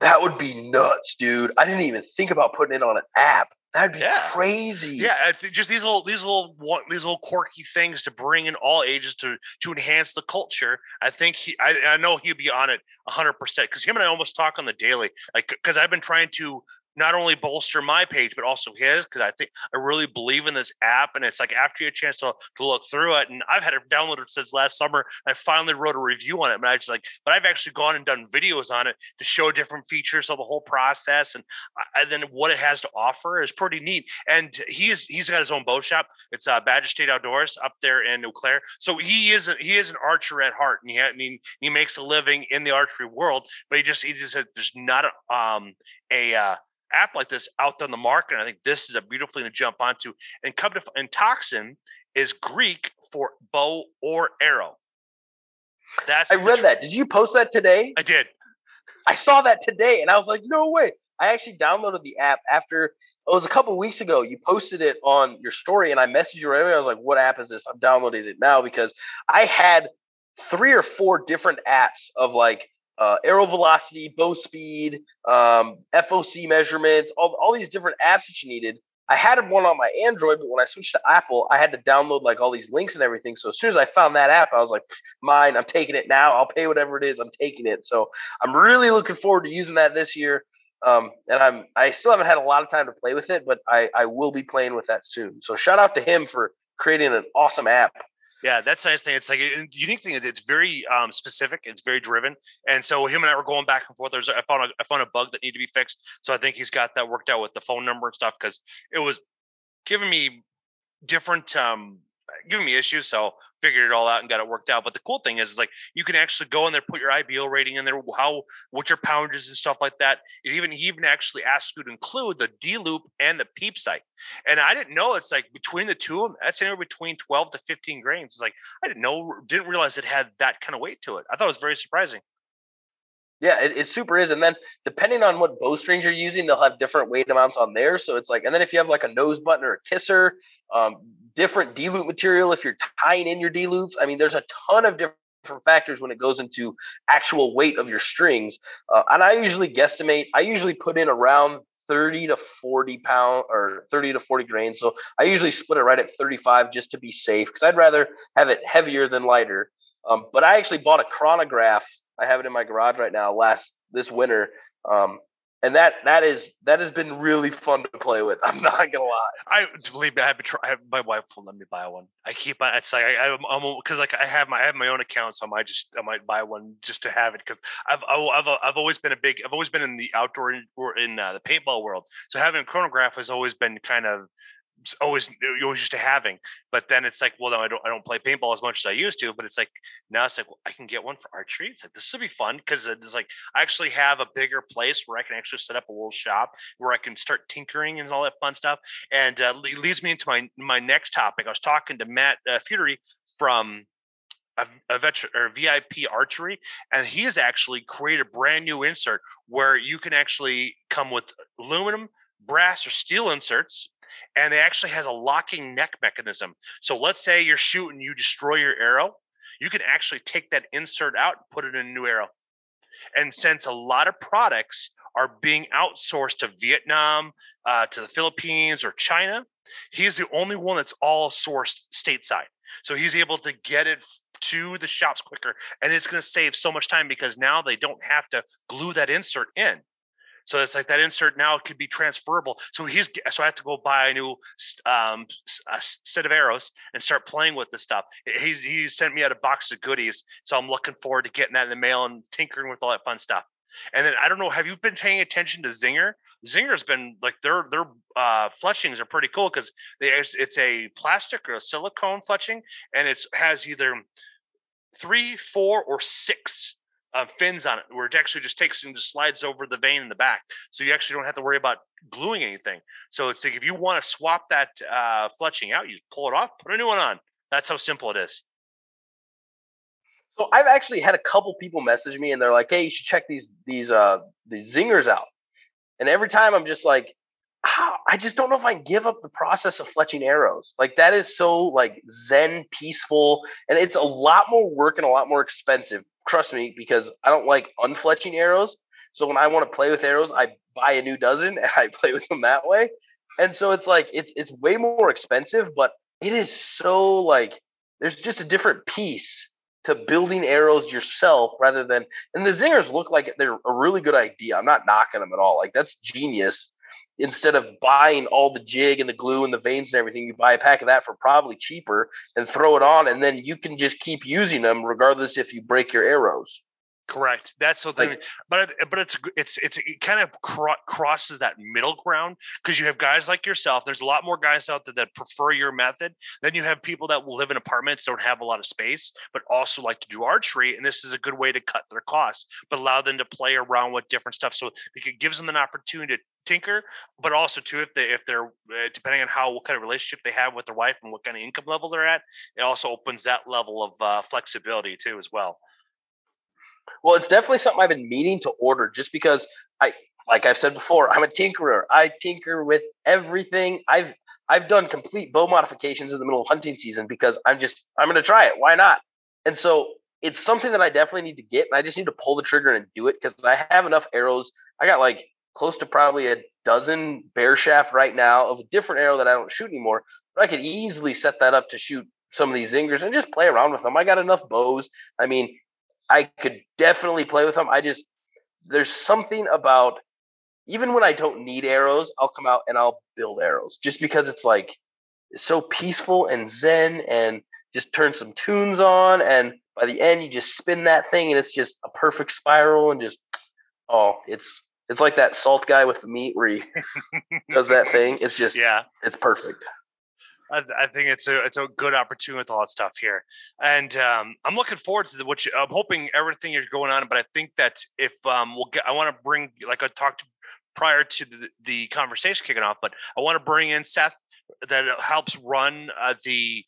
That would be nuts, dude. I didn't even think about putting it on an app. That'd be Yeah. crazy. Yeah, just these little these little these little quirky things to bring in all ages to to enhance the culture. I think he I, I know he'd be on it hundred percent because him and I almost talk on the daily. Like because I've been trying to not only bolster my page but also his because I think I really believe in this app and it's like after you a chance to, to look through it and I've had it downloaded since last summer. I finally wrote a review on it, but I just like but I've actually gone and done videos on it to show different features of the whole process and, and then what it has to offer is pretty neat. And he's he's got his own bow shop. It's uh, Badger State Outdoors up there in Eau Claire. So he is a, he is an archer at heart, and he I mean he makes a living in the archery world. But he just he just there's not a um a uh, app like this out on the market. And I think this is a beautiful thing to jump onto. And come to and toxin is Greek for bow or arrow. That's I read tr- that. Did you post that today? I did. I saw that today and I was like, no way. I actually downloaded the app after it was a couple weeks ago. You posted it on your story and I messaged you right away. I was like, what app is this? I'm downloading it now because I had three or four different apps of like uh, arrow velocity, bow speed, um, FOC measurements, all, all these different apps that you needed. I had one on my Android, but when I switched to Apple, I had to download like all these links and everything. So as soon as I found that app, I was like, mine, I'm taking it now. I'll pay whatever it is. I'm taking it. So I'm really looking forward to using that this year. Um, and I'm I still haven't had a lot of time to play with it, but I, I will be playing with that soon. So shout out to him for creating an awesome app. Yeah, that's a nice thing. It's like a unique thing. It's very um, specific. It's very driven, and so him and I were going back and forth. There's I found a, I found a bug that needed to be fixed. So I think he's got that worked out with the phone number and stuff because it was giving me different um giving me issues. So figured it all out and got it worked out. But the cool thing is, is like you can actually go in there, put your IBO rating in there, how what your poundage and stuff like that. It even he even actually asks you to include the D loop and the peep sight. And I didn't know it's like between the two of them, that's anywhere between 12 to 15 grains. It's like I didn't know, didn't realize it had that kind of weight to it. I thought it was very surprising. Yeah, it, it super is. And then depending on what bowstrings you're using, they'll have different weight amounts on there. So it's like, and then if you have like a nose button or a kisser, um, different D loop material, if you're tying in your D loops, I mean, there's a ton of different factors when it goes into actual weight of your strings. Uh, and I usually guesstimate, I usually put in around 30 to 40 pound or 30 to 40 grains. So I usually split it right at 35 just to be safe because I'd rather have it heavier than lighter. Um, but I actually bought a chronograph. I have it in my garage right now. Last this winter, um, and that that is that has been really fun to play with. I'm not gonna lie. I believe me, I have been try, I have, my wife will let me buy one. I keep it's like I, I'm because like I have my I have my own account, so I might just I might buy one just to have it because I've I've I've always been a big I've always been in the outdoor or in uh, the paintball world. So having a chronograph has always been kind of always you always used to having. But then it's like, well, no, I don't I don't play paintball as much as I used to. But it's like now it's like well, I can get one for archery. It's like this will be fun because it's like I actually have a bigger place where I can actually set up a little shop where I can start tinkering and all that fun stuff. And uh, leads me into my my next topic. I was talking to Matt uh, Fury from a, a veteran or VIP archery, and he has actually created a brand new insert where you can actually come with aluminum, brass, or steel inserts, and it actually has a locking neck mechanism. So let's say you're shooting, you destroy your arrow, you can actually take that insert out and put it in a new arrow. And since a lot of products are being outsourced to Vietnam, uh, to the Philippines, or China, he's the only one that's all sourced stateside. So he's able to get it to the shops quicker and it's going to save so much time because now they don't have to glue that insert in so it's like that insert now could be transferable. So he's so i have to go buy a new um, a set of arrows and start playing with this stuff. He, he sent me out a box of goodies so i'm looking forward to getting that in the mail and tinkering with all that fun stuff. And then I don't know, have you been paying attention to Zinger? Zinger's been like their their uh, fletchings are pretty cool because it's, it's a plastic or a silicone fletching, and it has either three, four, or six uh, fins on it, where it actually just takes and just slides over the vane in the back. So you actually don't have to worry about gluing anything. So it's like if you want to swap that uh, fletching out, you pull it off, put a new one on. That's how simple it is. So I've actually had a couple people message me and they're like, "Hey, you should check these these uh these zingers out." And every time I'm just like, how, I just don't know if I can give up the process of fletching arrows. Like that is so like zen peaceful and it's a lot more work and a lot more expensive. Trust me, because I don't like unfletching arrows. So when I want to play with arrows, I buy a new dozen and I play with them that way. And so it's like it's it's way more expensive, but it is so like there's just a different piece to building arrows yourself rather than and the zingers look like they're a really good idea. I'm not knocking them at all. Like that's genius instead of buying all the jig and the glue and the vanes and everything, you buy a pack of that for probably cheaper and throw it on, and then you can just keep using them regardless if you break your arrows. Correct. That's the thing, like, but but it's it's it's it kind of cro- crosses that middle ground because you have guys like yourself. There's a lot more guys out there that prefer your method. Then you have people that will live in apartments, don't have a lot of space, but also like to do archery, and this is a good way to cut their costs, but allow them to play around with different stuff. So it gives them an opportunity to tinker, but also too if they if they're uh, depending on how what kind of relationship they have with their wife and what kind of income level they're at, it also opens that level of uh, flexibility too as well. Well, it's definitely something I've been meaning to order just because I like I've said before, I'm a tinkerer. I tinker with everything. I've I've done complete bow modifications in the middle of hunting season because I'm just I'm going to try it. Why not? And so it's something that I definitely need to get, and I just need to pull the trigger and do it because I have enough arrows. I got like close to probably a dozen bare shaft right now of a different arrow that I don't shoot anymore. But I could easily set that up to shoot some of these zingers and just play around with them. I got enough bows. I mean, I could definitely play with them. I just there's something about even when I don't need arrows, I'll come out and I'll build arrows just because it's like it's so peaceful and zen and just turn some tunes on and by the end you just spin that thing and it's just a perfect spiral and just oh it's it's like that salt guy with the meat where he does that thing. It's just yeah, it's perfect. I, I, think it's a it's a good opportunity with all that stuff here, and um, I'm looking forward to the, what you, I'm hoping everything is going on. But I think that if um, we'll get, I want to bring like I talked prior to the, the conversation kicking off, but I want to bring in Seth that helps run uh, the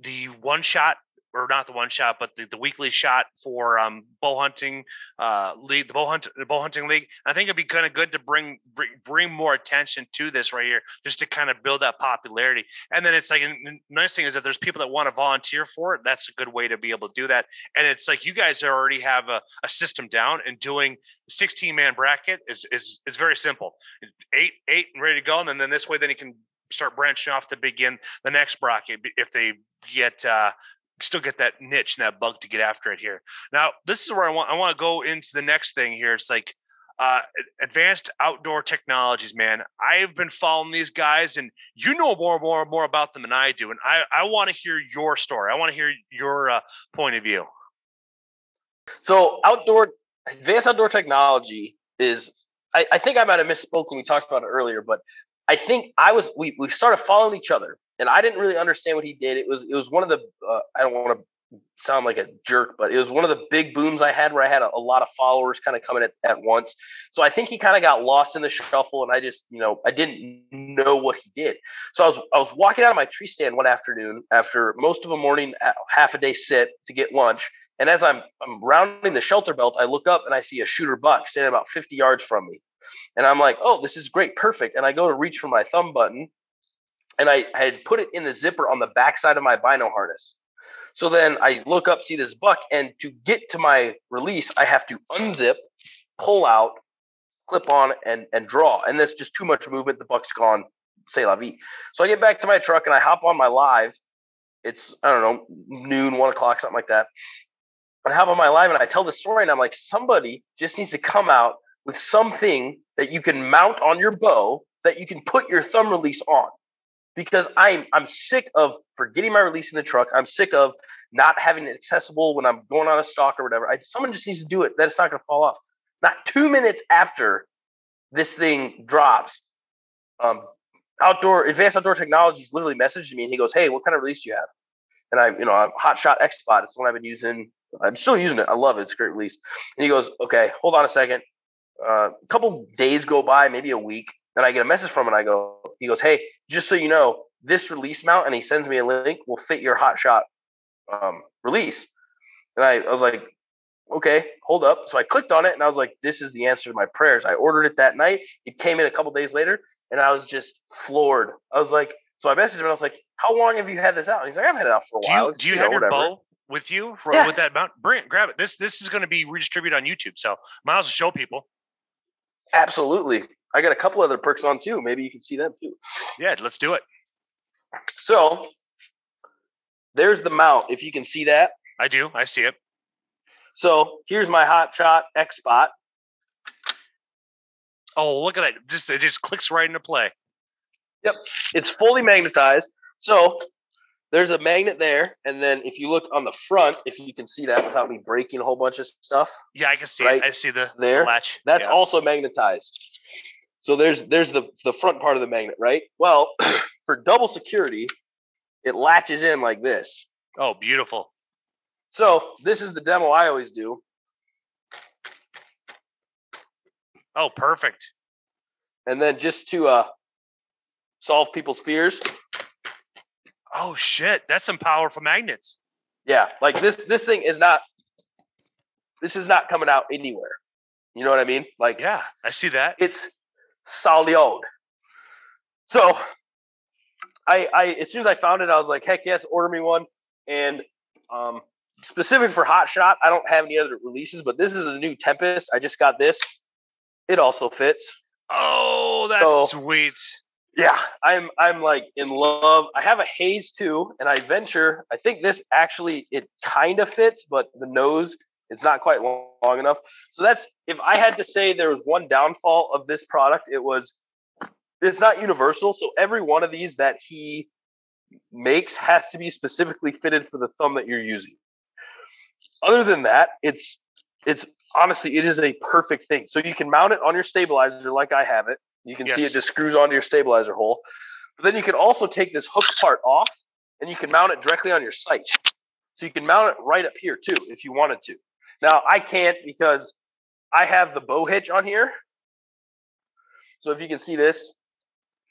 the one shot or not the one shot, but the, the weekly shot for um, bow hunting uh, league, the bow hunt, the bow hunting league. I think it'd be kind of good to bring, bring, bring more attention to this right here, just to kind of build that popularity. And then it's like a nice thing is that there's people that want to volunteer for it. That's a good way to be able to do that. And it's like you guys already have a, a system down, and doing 16 man bracket is is is very simple. Eight eight and ready to go, and then, then this way then you can start branching off to begin the next bracket if they get uh, still get that niche and that bug to get after it here. Now, this is where I want I want to go into the next thing here. It's like uh, advanced outdoor technologies, man. I've been following these guys, and you know more, more, more about them than I do. And I, I want to hear your story. I want to hear your uh, point of view. So, outdoor advanced outdoor technology is. I, I think I might have misspoke when we talked about it earlier, but I think I was we we started following each other, and I didn't really understand what he did. It was it was one of the uh, I don't want to sound like a jerk, but it was one of the big booms I had where I had a, a lot of followers kind of coming at, at once. So I think he kind of got lost in the shuffle and I just, you know, I didn't know what he did. So I was I was walking out of my tree stand one afternoon after most of a morning uh, half a day sit to get lunch. And as I'm I'm rounding the shelter belt, I look up and I see a shooter buck standing about 50 yards from me. And I'm like, oh, this is great, perfect. And I go to reach for my thumb button and I, had put it in the zipper on the backside of my bino harness. So then I look up, see this buck, and to get to my release, I have to unzip, pull out, clip on, and and draw. And that's just too much movement. The buck's gone. Say la vie. So I get back to my truck and I hop on my live. It's I don't know noon, one o'clock, something like that. And I hop on my live and I tell the story, and I'm like, somebody just needs to come out with something that you can mount on your bow that you can put your thumb release on because I'm I'm sick of forgetting my release in the truck. I'm sick of not having it accessible when I'm going on a stalk or whatever. I, someone just needs to do it. That it's not going to fall off. Not two minutes after this thing drops, um, outdoor advanced outdoor technologies literally messaged me and he goes, "Hey, what kind of release do you have?" And I, you know, I'm Hot Shot X Spot. It's the one I've been using. I'm still using it. I love it. It's a great release. And he goes, "Okay, hold on a second. Uh, a couple days go by, maybe a week, and I get a message from him. And I go, he goes, "Hey, just so you know, this release mount," and he sends me a link, will fit your Hot Shot um, release. And I, I was like, "Okay, hold up." So I clicked on it, and I was like, "This is the answer to my prayers." I ordered it that night. It came in a couple days later, and I was just floored. I was like, so I messaged him, and I was like, "How long have you had this out?" And he's like, "I've had it out for a Do while." you, do you have your whatever." bow with you for, Yeah. with that mount? Brent, grab it. This this is going to be redistributed on YouTube. So might as well show people. Absolutely. I got a couple other perks on too. Maybe you can see them too. Yeah, let's do it. So there's the mount. If you can see that. I do. I see it. So here's my Hot Shot X Spot. Oh, look at that! Just it just clicks right into play. Yep, it's fully magnetized. So there's a magnet there, and then if you look on the front, if you can see that without me breaking a whole bunch of stuff, Yeah, I can see Right it. I see the, the there. latch. that's Yeah. also magnetized. So there's there's the the front part of the magnet, right? Well, for double security, it latches in like this. Oh, beautiful. So this is the demo I always do. Oh, perfect. And then just to uh, solve people's fears, Oh shit, that's some powerful magnets. yeah, like this this thing is not this is not coming out anywhere. You know what I mean? Like Yeah, I see that. it's solid. So I I as soon as I found it, I was like, heck yes, order me one. And um specific for Hot Shot, I don't have any other releases, but this is a new Tempest. I just got this. It also fits. Oh, that's So- sweet. Yeah, I'm I'm like in love. I have a haze too, and I venture. I think this actually it kind of fits, but the nose is not quite long, long enough. So that's if I had to say there was one downfall of this product, it was it's not universal. So every one of these that he makes has to be specifically fitted for the thumb that you're using. Other than that, it's it's honestly it is a perfect thing. So you can mount it on your stabilizer like I have it. You can see it just screws onto your stabilizer hole. But then you can also take this hook part off and you can mount it directly on your sight. So you can mount it right up here too if you wanted to. Now I can't because I have the bow hitch on here. So if you can see this,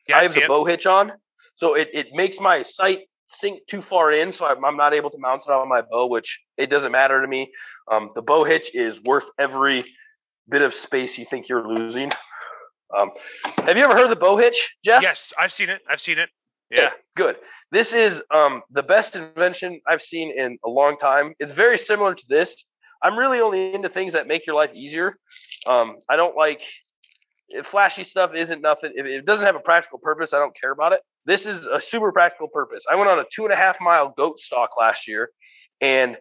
Yeah, I have the it. bow hitch on. So it, it makes my sight sink too far in. So I'm, I'm not able to mount it on my bow, which it doesn't matter to me. Um, the bow hitch is worth every bit of space you think you're losing. Um, have you ever heard of the bow hitch, Jeff? Yes, I've seen it. I've seen it. Yeah. good. This is um, the best invention I've seen in a long time. It's very similar to this. I'm really only into things that make your life easier. Um, I don't like if flashy stuff. Isn't nothing. If it doesn't have a practical purpose, I don't care about it. This is a super practical purpose. I went on a two and a half mile goat stalk last year, and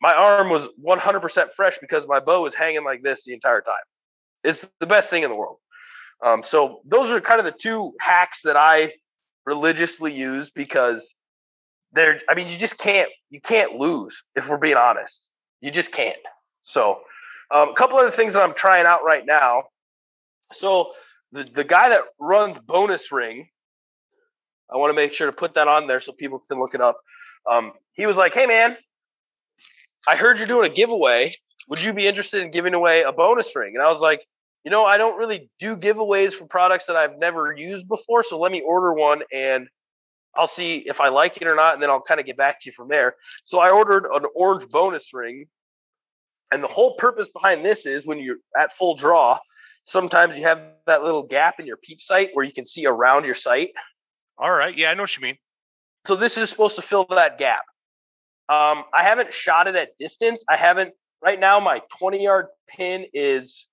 my arm was 100% fresh because my bow was hanging like this the entire time. It's the best thing in the world. Um, so those are kind of the two hacks that I religiously use because they're I mean you just can't you can't lose if we're being honest. You just can't. So um, a couple other things that I'm trying out right now. So the, the guy that runs Bonus Ring, I want to make sure to put that on there so people can look it up. Um, he was like, "Hey man, I heard you're doing a giveaway. Would you be interested in giving away a bonus ring?" And I was like, "You know, I don't really do giveaways for products that I've never used before, so let me order one and I'll see if I like it or not, and then I'll kind of get back to you from there." So I ordered an orange bonus ring, and the whole purpose behind this is when you're at full draw, sometimes you have that little gap in your peep sight where you can see around your sight. All right. Yeah, I know what you mean. So this is supposed to fill that gap. Um, I haven't shot it at distance. I haven't right now. My 20 yard pin is.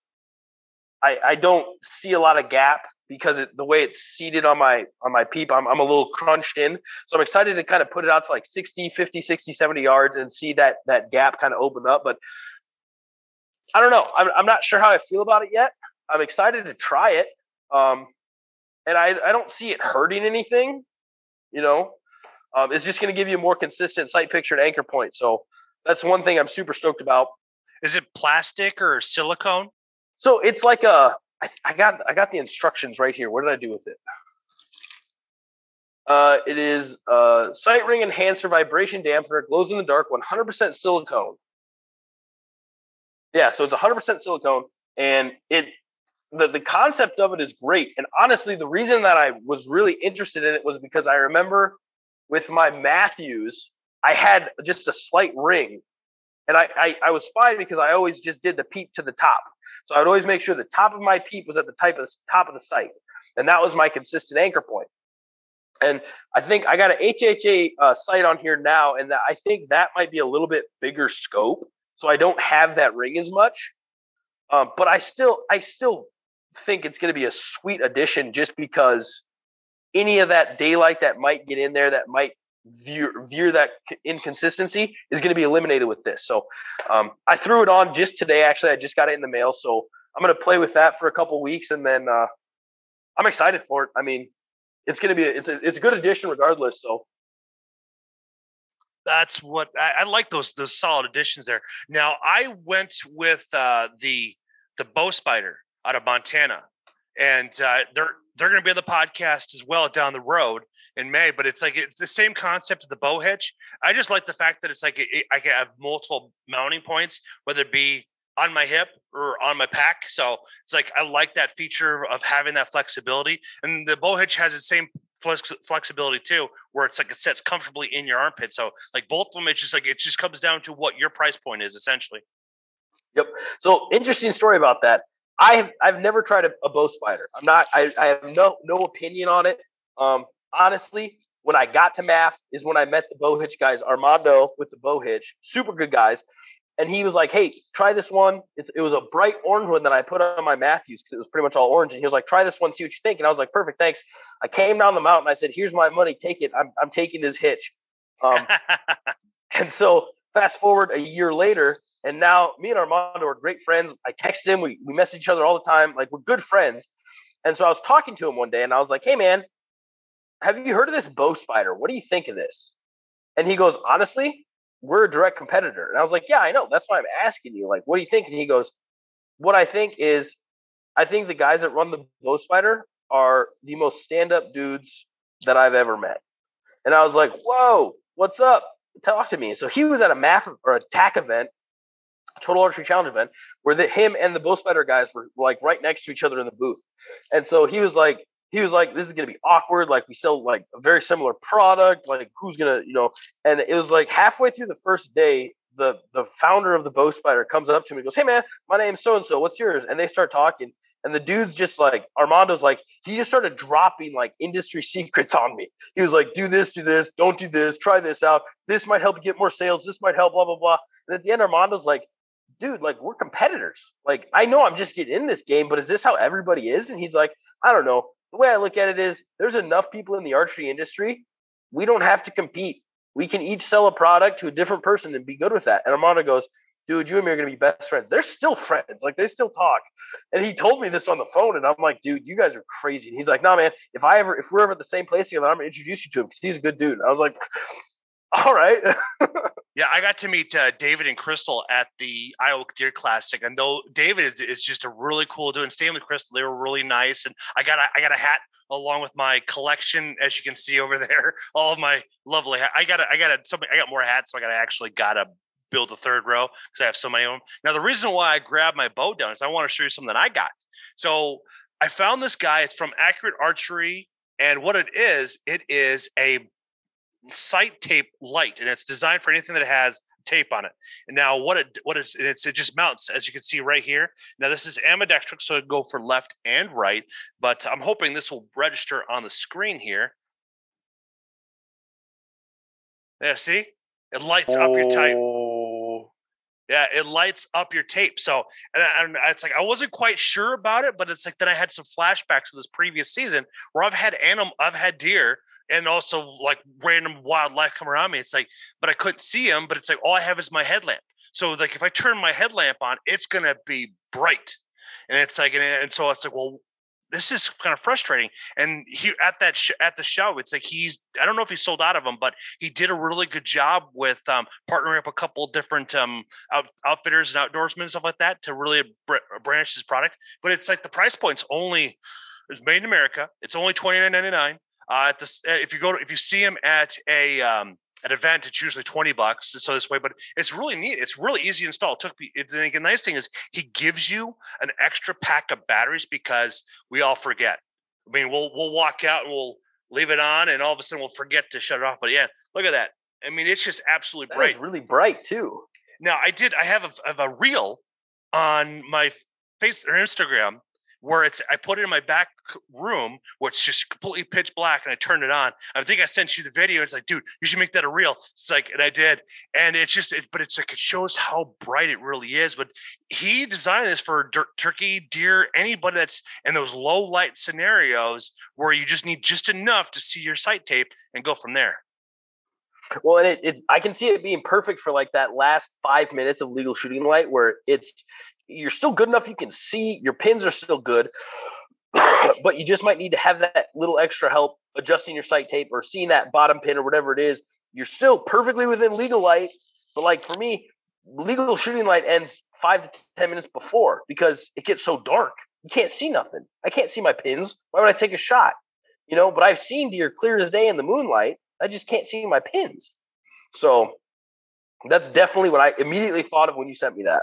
I, I don't see a lot of gap because it, the way it's seated on my on my peep, I'm, I'm a little crunched in. So I'm excited to kind of put it out to like 60, 50, 60, 70 yards and see that that gap kind of open up. But I don't know. I'm, I'm not sure how I feel about it yet. I'm excited to try it. Um, and I, I don't see it hurting anything, you know. Um, it's just going to give you a more consistent sight picture and anchor point. So that's one thing I'm super stoked about. Is it plastic or silicone? So it's like a I, I got I got the instructions right here. What did I do with it? Uh, it is a sight ring enhancer vibration dampener, glows in the dark, 100% silicone. Yeah, so it's 100% silicone, and it the, the concept of it is great. And honestly, the reason that I was really interested in it was because I remember with my Mathews, I had just a slight ring. And I, I, I was fine because I always just did the peep to the top. So I would always make sure the top of my peep was at the type of the top of the sight. And that was my consistent anchor point. And I think I got an HHA uh, sight on here now, and that I think that might be a little bit bigger scope. So I don't have that ring as much. Um, but I still, I still think it's going to be a sweet addition just because any of that daylight that might get in there that might veer, veer that inconsistency is going to be eliminated with this. So um, I threw it on just today. Actually, I just got it in the mail. So I'm going to play with that for a couple weeks and then uh, I'm excited for it. I mean, it's going to be, it's a, it's a good addition regardless. So that's what I, I, like those those solid additions there. Now I went with uh, the the bow spider out of Montana, and uh, they're they're going to be on the podcast as well down the road in May. But it's like it's the same concept of the bow hitch. I just like the fact that it's like it, I can have multiple mounting points, whether it be on my hip or on my pack. So it's like I like that feature of having that flexibility. And the bow hitch has the same flex- flexibility too, where it's like it sets comfortably in your armpit. So like both of them, it's just like it just comes down to what your price point is essentially. Yep. So interesting story about that. I have I've never tried a, a bow spider. I'm not. I, I have no no opinion on it. Um, honestly, when I got to math is when I met the bow hitch guys, Armando with the bow hitch, super good guys. And he was like, "Hey, try this one. It's, it was a bright orange one that I put on my Mathews because it was pretty much all orange." And he was like, "Try this one, see what you think." And I was like, "Perfect, thanks." I came down the mountain. I said, "Here's my money. Take it. I'm I'm taking this hitch." Um, and so fast forward a year later, and now me and Armando are great friends. I text him, we, we message each other all the time. Like we're good friends. And so I was talking to him one day and I was like, hey, man, have you heard of this bow spider? What do you think of this? And he goes, honestly, we're a direct competitor. And I was like, yeah, I know. That's why I'm asking you. Like, what do you think? And he goes, what I think is, I think the guys that run the bow spider are the most stand up dudes that I've ever met. And I was like, whoa, what's up? Talk to me. So he was at a math or a TAC event Total Archery Challenge event where the him and the Bow Spider guys were like right next to each other in the booth. And so he was like, he was like, this is gonna be awkward. Like we sell like a very similar product. Like who's gonna, you know? And it was like halfway through the first day, the the founder of the Bow Spider comes up to me and goes, Hey man, my name's so and so. What's yours? And they start talking. And the dude's just like Armando's like he just started dropping like industry secrets on me. He was like, "Do this, do this, don't do this, try this out. This might help you get more sales. This might help, blah blah blah." And at the end, Armando's like, dude, like we're competitors. Like I know I'm just getting in this game, but is this how everybody is? And he's like, I don't know. The way I look at it is there's enough people in the archery industry. We don't have to compete. We can each sell a product to a different person and be good with that. And Armando goes, dude, you and me are going to be best friends. They're still friends. Like they still talk. And he told me this on the phone. And I'm like, dude, you guys are crazy. And he's like, nah, man, if I ever, if we're ever at the same place together, I'm going to introduce you to him because he's a good dude. I was like, All right. yeah, I got to meet uh, David and Crystal at the Iowa Deer Classic, and though David is, is just a really cool dude, and staying with Crystal, they were really nice. And I got a, I got a hat along with my collection, as you can see over there, all of my lovely. Hat. I got a, I got a, something. I got more hats, so I got to actually got to build a third row because I have so many of them. Now, the reason why I grabbed my bow down is I want to show you something that I got. So I found this guy. It's from Accurate Archery, and what it is, it is a sight tape light, and it's designed for anything that has tape on it. And now what it what is it's it just mounts as you can see right here. Now this is ambidextrous, so it go for left and right. But I'm hoping this will register on the screen here. Yeah, see, it lights oh. up your tape. Oh. Yeah, it lights up your tape. So, and, I, and it's like I wasn't quite sure about it, but it's like then I had some flashbacks of this previous season where I've had animal, I've had deer, and also like random wildlife come around me. It's like, but I couldn't see them. But it's like all I have is my headlamp. So like if I turn my headlamp on, it's gonna be bright, and it's like, and, and so it's like, well, this is kind of frustrating. And he at that sh- at the show, it's like he's I don't know if he sold out of them, but he did a really good job with um, partnering up a couple different um, out, outfitters and outdoorsmen and stuff like that to really br- branch his product. But it's like the price point's only it's made in America. It's only twenty nine ninety nine. Uh, at this, if you go to, if you see him at a um, an event, it's usually 20 bucks. So this way, but it's really neat. It's really easy to install. It took me, it's, the nice thing is he gives you an extra pack of batteries because we all forget. I mean, we'll, we'll walk out and we'll leave it on and all of a sudden we'll forget to shut it off. But yeah, look at that. I mean, it's just absolutely that bright. really bright too. Now I did, I have a, have a reel on my face or Instagram where it's I put it in my back room where it's just completely pitch black and I turned it on. I think I sent you the video. It's like, dude, you should make that a reel. It's like, and I did. And it's just, it, but it's like, it shows how bright it really is. But he designed this for turkey, deer, anybody that's in those low light scenarios where you just need just enough to see your sight tape and go from there. Well, and it, it, I can see it being perfect for like that last five minutes of legal shooting light where it's you're still good enough you can see your pins are still good but you just might need to have that little extra help adjusting your sight tape or seeing that bottom pin or whatever it is. You're still perfectly within legal light but like for me legal shooting light ends five to ten minutes before because it gets so dark. You can't see nothing. I can't see my pins. Why would i take a shot? You know but i've seen deer clear as day in the moonlight. I just can't see my pins. So that's definitely what i immediately thought of when you sent me that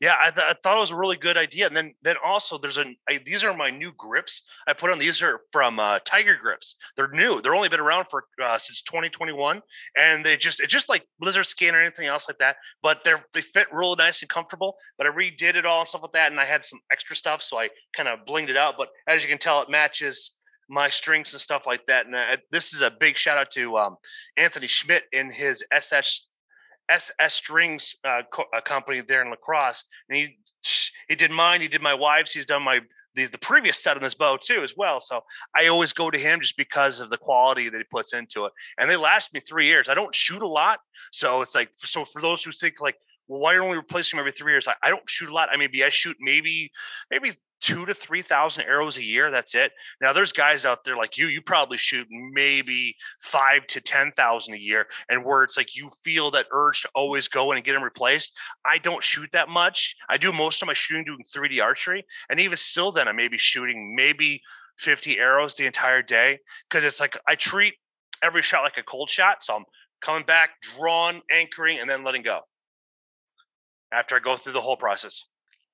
yeah, I, th- I, thought it was a really good idea. And then, then also, there's a these are my new grips I put on. These are from uh, Tiger Grips. They're new. They're only been around for uh, since 2021, and they just it's just like Blizzard Skin or anything else like that. But they're they fit really nice and comfortable. But I redid it all and stuff like that, and I had some extra stuff, so I kind of blinged it out. But as you can tell, it matches my strings and stuff like that. And uh, this is a big shout out to um, Anthony Schmidt in his SS SS Strings uh, co- uh, company there in La Crosse, and he he did mine. He did my wife's. He's done my the, the previous set on this bow too as well. So I always go to him just because of the quality that he puts into it, and they last me three years. I don't shoot a lot, so it's like so for those who think like well, why are you only replacing them every three years? I, I don't shoot a lot. I maybe I shoot maybe maybe two to three thousand arrows a year. That's it. Now there's guys out there like you. You probably shoot maybe five to ten thousand a year, and where it's like you feel that urge to always go in and get them replaced. I don't shoot that much. I do most of my shooting doing 3D archery, and even still, then I may be shooting maybe 50 arrows the entire day because it's like I treat every shot like a cold shot. So I'm coming back, drawn, anchoring, and then letting go after I go through the whole process.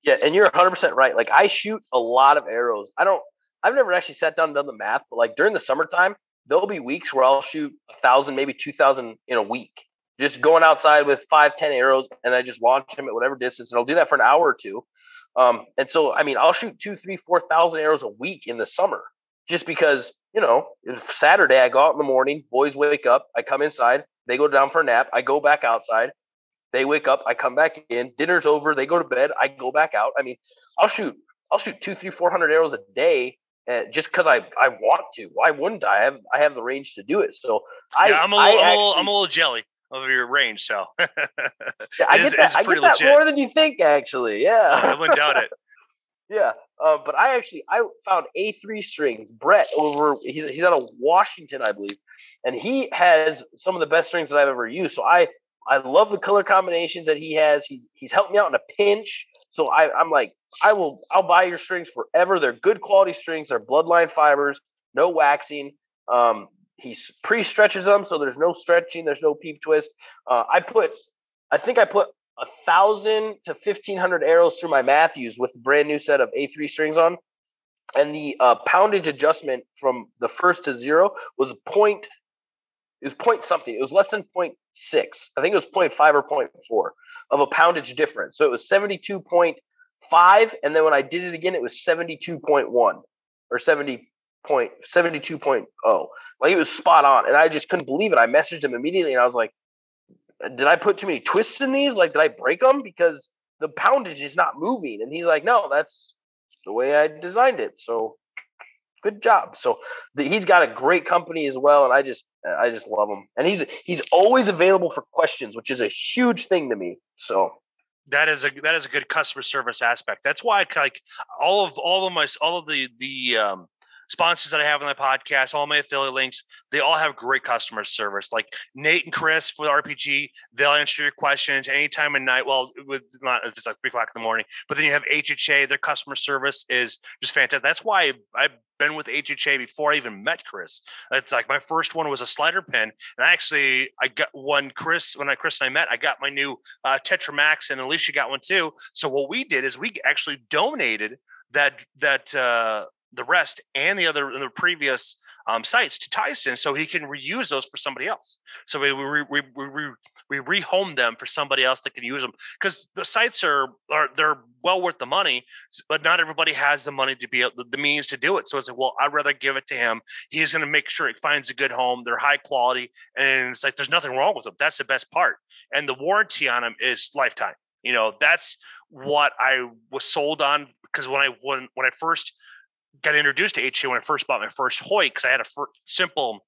Yeah, and you're 100% right. Like I shoot a lot of arrows. I don't I've never actually sat down and done the math, but like during the summertime, there'll be weeks where I'll shoot a thousand, maybe two thousand in a week. Just going outside with five, ten arrows, and I just launch them at whatever distance, and I'll do that for an hour or two. Um, and so, I mean, I'll shoot two, three, four thousand arrows a week in the summer, just because you know, Saturday I go out in the morning, boys wake up, I come inside, they go down for a nap, I go back outside, they wake up, I come back in, dinner's over, they go to bed, I go back out. I mean, I'll shoot, I'll shoot two, three, four hundred arrows a day uh, just because I I want to. Why wouldn't I? I have I have the range to do it. So I yeah, I'm a little, I am a little, I'm a little jelly of your range. So yeah, I get that. I get that more than you think. Actually, yeah, I wouldn't doubt it. Yeah, uh, but I actually I found A3 strings. Brett over he's he's out of Washington, I believe, and he has some of the best strings that I've ever used. So I I love the color combinations that he has. He's he's helped me out in a pinch. So I, I'm like, I will I'll buy your strings forever. They're good quality strings. They're bloodline fibers, no waxing. Um, he pre-stretches them, so there's no stretching, there's no peep twist. Uh, I put, I think I put a thousand to fifteen hundred arrows through my Mathews with a brand new set of A3 strings on, and the uh, poundage adjustment from the first to zero was point. It was point something. It was less than 0.6. I think it was 0.5 or 0.4 of a poundage difference. So it was 72.5. And then when I did it again, it was 72.1 or 70 point 72.0. Like it was spot on. And I just couldn't believe it. I messaged him immediately and I was like, did I put too many twists in these? Like, did I break them? Because the poundage is not moving. And he's like, no, that's the way I designed it. So good job. So the, he's got a great company as well. And I just, I just love him. And he's, he's always available for questions, which is a huge thing to me. So that is a that is a good customer service aspect. That's why I like all of all of my all of the the um sponsors that I have on my podcast, all my affiliate links, they all have great customer service. Like Nate and Chris for RPG, they'll answer your questions anytime of night. Well, with not it's like three o'clock in the morning, but then you have HHA, their customer service is just fantastic. That's why I've been with HHA before I even met Chris. It's like my first one was a slider pen, and I actually I got one Chris when I Chris and I met. I got my new uh, Tetra Max, and Alicia got one too. So what we did is we actually donated that that uh, the rest and the other the previous um, sights to Tyson so he can reuse those for somebody else. So we we we we, we rehome them for somebody else that can use them because the sights are are they're well worth the money, but not everybody has the money to be able, the means to do it. So it's like, well, I'd rather give it to him. He's going to make sure it finds a good home. They're high quality, and it's like there's nothing wrong with them. That's the best part, and the warranty on them is lifetime. You know, that's what I was sold on because when I when when I first got introduced to HA when I first bought my first Hoyt because I had a fir- simple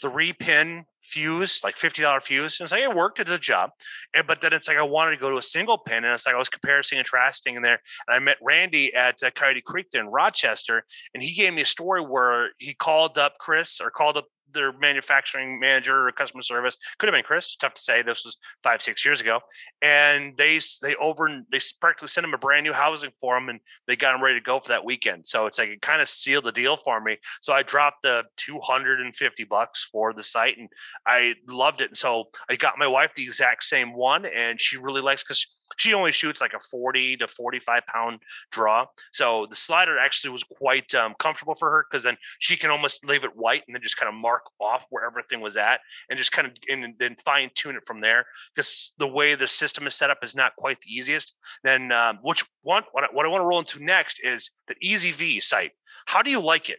three pin fuse, like $50 fuse. And it's like it worked, it did the job. And, but then it's like I wanted to go to a single pin. And it's like I was comparing and contrasting in there. And I met Randy at uh, Coyote Creek in Rochester. And he gave me a story where he called up Chris or called up their manufacturing manager or customer service could have been Chris. Tough to say. This was five, six years ago, and they they over they practically sent him a brand new housing for him, and they got him ready to go for that weekend. So it's like it kind of sealed the deal for me. So I dropped the two hundred and fifty bucks for the sight, and I loved it. And so I got my wife the exact same one, and she really likes because she only shoots like a 40 to 45 pound draw. So the slider actually was quite um, comfortable for her because then she can almost leave it white and then just kind of mark off where everything was at and just kind of and then fine tune it from there. Because the way the system is set up is not quite the easiest. Then um, which one what I, what I want to roll into next is the EZV sight. How do you like it?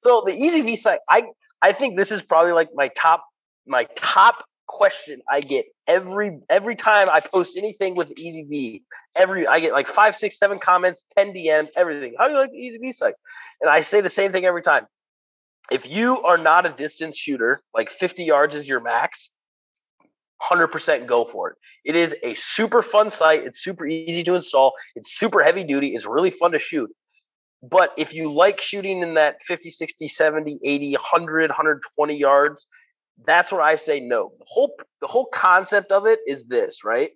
So the EZV sight, I I think this is probably like my top my top question I get every every time I post anything with EZV. Every I get like five, six, seven comments, ten DMs, everything. How do you like the EZV sight? And I say the same thing every time. If you are not a distance shooter, like 50 yards is your max, 100% go for it. It is a super fun sight. It's super easy to install. It's super heavy duty. It's really fun to shoot. But if you like shooting in that 50, 60, 70, 80, 100, 120 yards, that's where I say no. The whole the whole concept of it is this, right?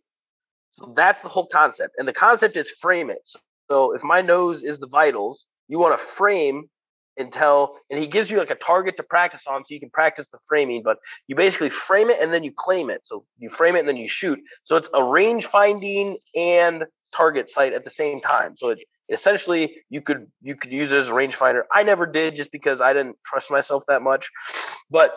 So that's the whole concept. And the concept is frame it. So if my nose is the vitals, you want to frame until and he gives you like a target to practice on so you can practice the framing, but you basically frame it and then you claim it. So you frame it and then you shoot. So it's a range finding and target sight at the same time. So it essentially you could you could use it as a rangefinder. I never did just because I didn't trust myself that much. But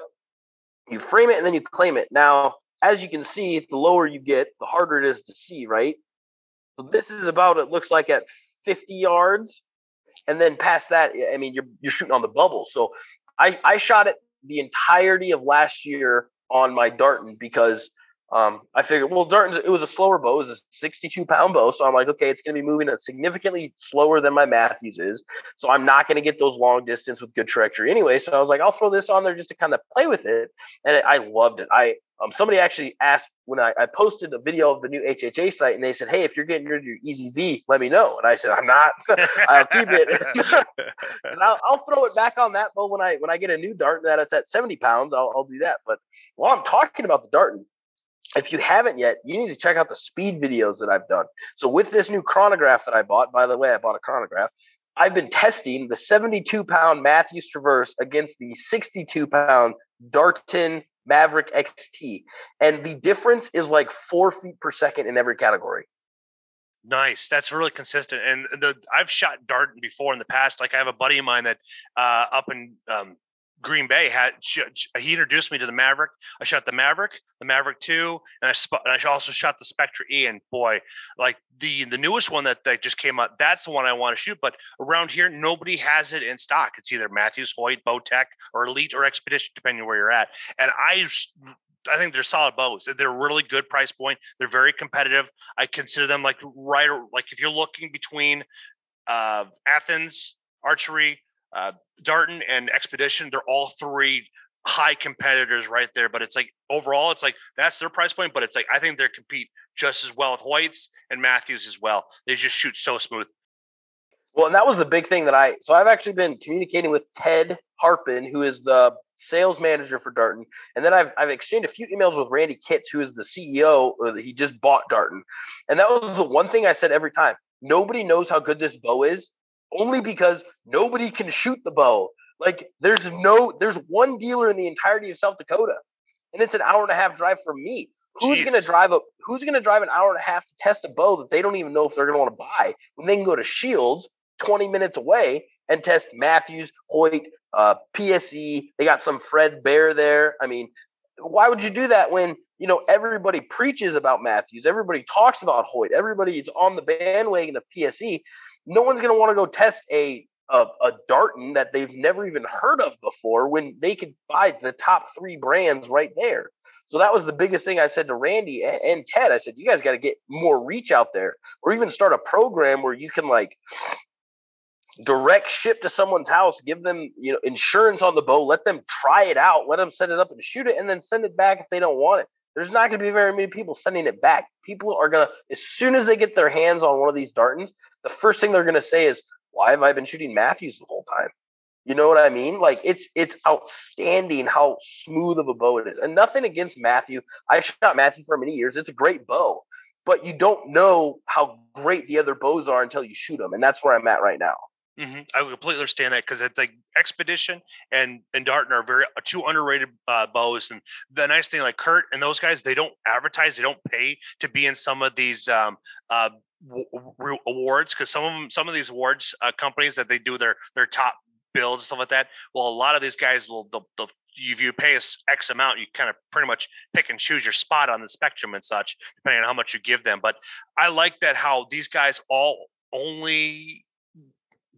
you frame it and then you claim it. Now, as you can see, the lower you get, the harder it is to see, right? So this is about it looks like at 50 yards. And then past that, I mean, you're you're shooting on the bubble. So I, I shot it the entirety of last year on my Darton because Um, I figured, well, Darton's it was a slower bow, it was a 62 pound bow, so I'm like, okay, it's going to be moving significantly slower than my Mathews is, so I'm not going to get those long distance with good trajectory anyway. So I was like, I'll throw this on there just to kind of play with it, and I loved it. I um, somebody actually asked when I, I posted a video of the new HHA sight, and they said, "Hey, if you're getting rid of your EZV, let me know." And I said, "I'm not. I'll keep it. I'll, I'll, throw it back on that bow when I when I get a new dart that it's at 70 pounds. I'll, I'll do that. But while I'm talking about the Darton, if you haven't yet, you need to check out the speed videos that I've done. So with this new chronograph that I bought, by the way, I bought a chronograph. I've been testing the 72 pound Mathews Traverse against the 62 pound Darton Maverick XT, and the difference is like four feet per second in every category. Nice. That's really consistent. And the I've shot Darton before in the past. Like I have a buddy of mine that uh, up in um, Green Bay had he introduced me to the Maverick. I shot the Maverick, the Maverick Two, and I sp- and I also shot the Spectre E. And boy, like the the newest one that, that just came out, that's the one I want to shoot. But around here, nobody has it in stock. It's either Mathews Hoyt, Bowtech, or Elite or Expedition, depending where you're at. And I I think they're solid bows. They're really good price point. They're very competitive. I consider them like right like if you're looking between uh, Athens archery, uh, Darton and Expedition, they're all three high competitors right there. But it's like overall, it's like that's their price point. But it's like I think they compete just as well with Hoyts and Mathews as well. They just shoot so smooth. Well, and that was the big thing that I. So I've actually been communicating with Ted Harpin, who is the sales manager for Darton, and then I've I've exchanged a few emails with Randy Kitts, who is the CEO. Or he just bought Darton, and that was the one thing I said every time. Nobody knows how good this bow is only because nobody can shoot the bow. Like there's no there's one dealer in the entirety of South Dakota, and it's an hour and a half drive from me. Who's Jeez. gonna drive a Who's gonna drive an hour and a half to test a bow that they don't even know if they're gonna want to buy when they can go to Scheels, 20 minutes away, and test Mathews, Hoyt, uh, PSE. They got some Fred Bear there. I mean, why would you do that when you know everybody preaches about Mathews, everybody talks about Hoyt, everybody is on the bandwagon of PSE no one's going to want to go test a, a a Darton that they've never even heard of before when they could buy the top three brands right there. So that was the biggest thing I said to Randy and Ted. I said, you guys got to get more reach out there, or even start a program where you can like direct ship to someone's house, give them you know insurance on the bow, let them try it out, let them set it up and shoot it, and then send it back if they don't want it there's not going to be very many people sending it back. People are going to, as soon as they get their hands on one of these Dartons, the first thing they're going to say is, why have I been shooting Mathews the whole time? You know what I mean? Like it's it's outstanding how smooth of a bow it is. And nothing against Matthew. I've shot Matthew for many years. It's a great bow, but you don't know how great the other bows are until you shoot them. And that's where I'm at right now. Mm-hmm. I completely understand that because like Expedition and and Darton are very uh, two underrated uh, bows. And the nice thing, like Kurt and those guys, they don't advertise, they don't pay to be in some of these um, uh, w- awards because some of them, some of these awards uh, companies that they do their their top builds stuff like that. Well, a lot of these guys will they'll if you pay us X amount, you kind of pretty much pick and choose your spot on the spectrum and such, depending on how much you give them. But I like that how these guys all only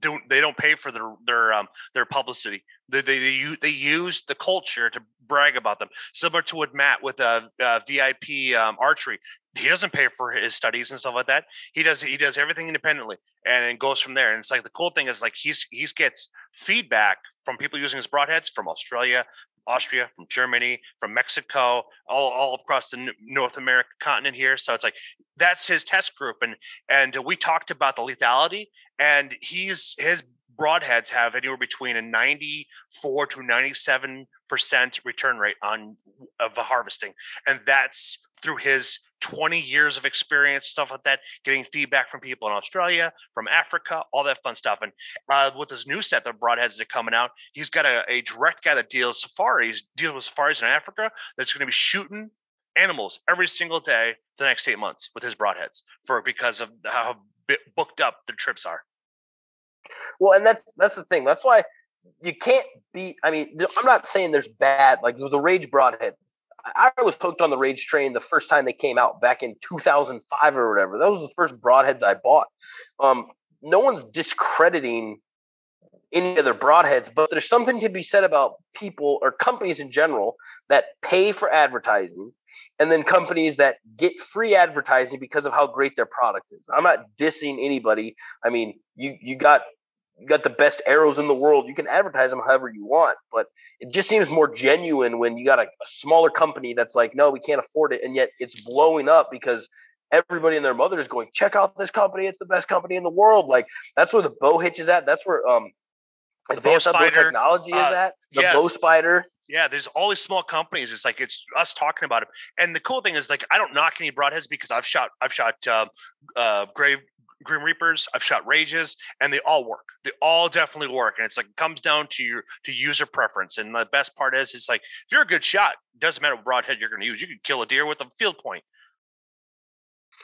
don't they don't pay for their their um their publicity. They they they, they use the culture to brag about them. Similar to what Matt with a uh, uh, VIP um, archery. He doesn't pay for his studies and stuff like that. He does he does everything independently and it goes from there. And it's like the cool thing is like he's he's gets feedback from people using his broadheads from Australia, Austria, from Germany, from Mexico, all, all across the North American continent here. So it's like that's his test group, and and we talked about the lethality, and he's his broadheads have anywhere between a 94 to 97 percent return rate on of the harvesting, and that's through his 20 years of experience, stuff like that, getting feedback from people in Australia, from Africa, all that fun stuff. And uh, with this new set of broadheads that are coming out, he's got a, a direct guy that deals safaris, deals with safaris in Africa that's going to be shooting animals every single day the next eight months with his broadheads for because of how booked up the trips are. Well, and that's that's the thing. That's why you can't be. I mean, I'm not saying there's bad like the Rage broadhead I was hooked on the Rage train the first time they came out back in 2005 or whatever. That was the first broadheads I bought. Um, no one's discrediting any other broadheads, but there's something to be said about people or companies in general that pay for advertising and then companies that get free advertising because of how great their product is. I'm not dissing anybody. I mean, you you got you got the best arrows in the world. You can advertise them however you want, but it just seems more genuine when you got a, a smaller company that's like, no, we can't afford it, and yet it's blowing up because everybody and their mother is going, check out this company. It's the best company in the world. Like that's where the bow hitch is at. That's where um advanced spider technology uh, is at. The yes. bow spider. Yeah, there's all these small companies. It's like it's us talking about it. And the cool thing is like I don't knock any broadheads because I've shot I've shot uh, uh, Grave Grim Reapers, I've shot Rages, and they all work. They all definitely work. And it's like it comes down to your to user preference. And the best part is it's like if you're a good shot, doesn't matter what broadhead you're gonna use. You can kill a deer with a field point.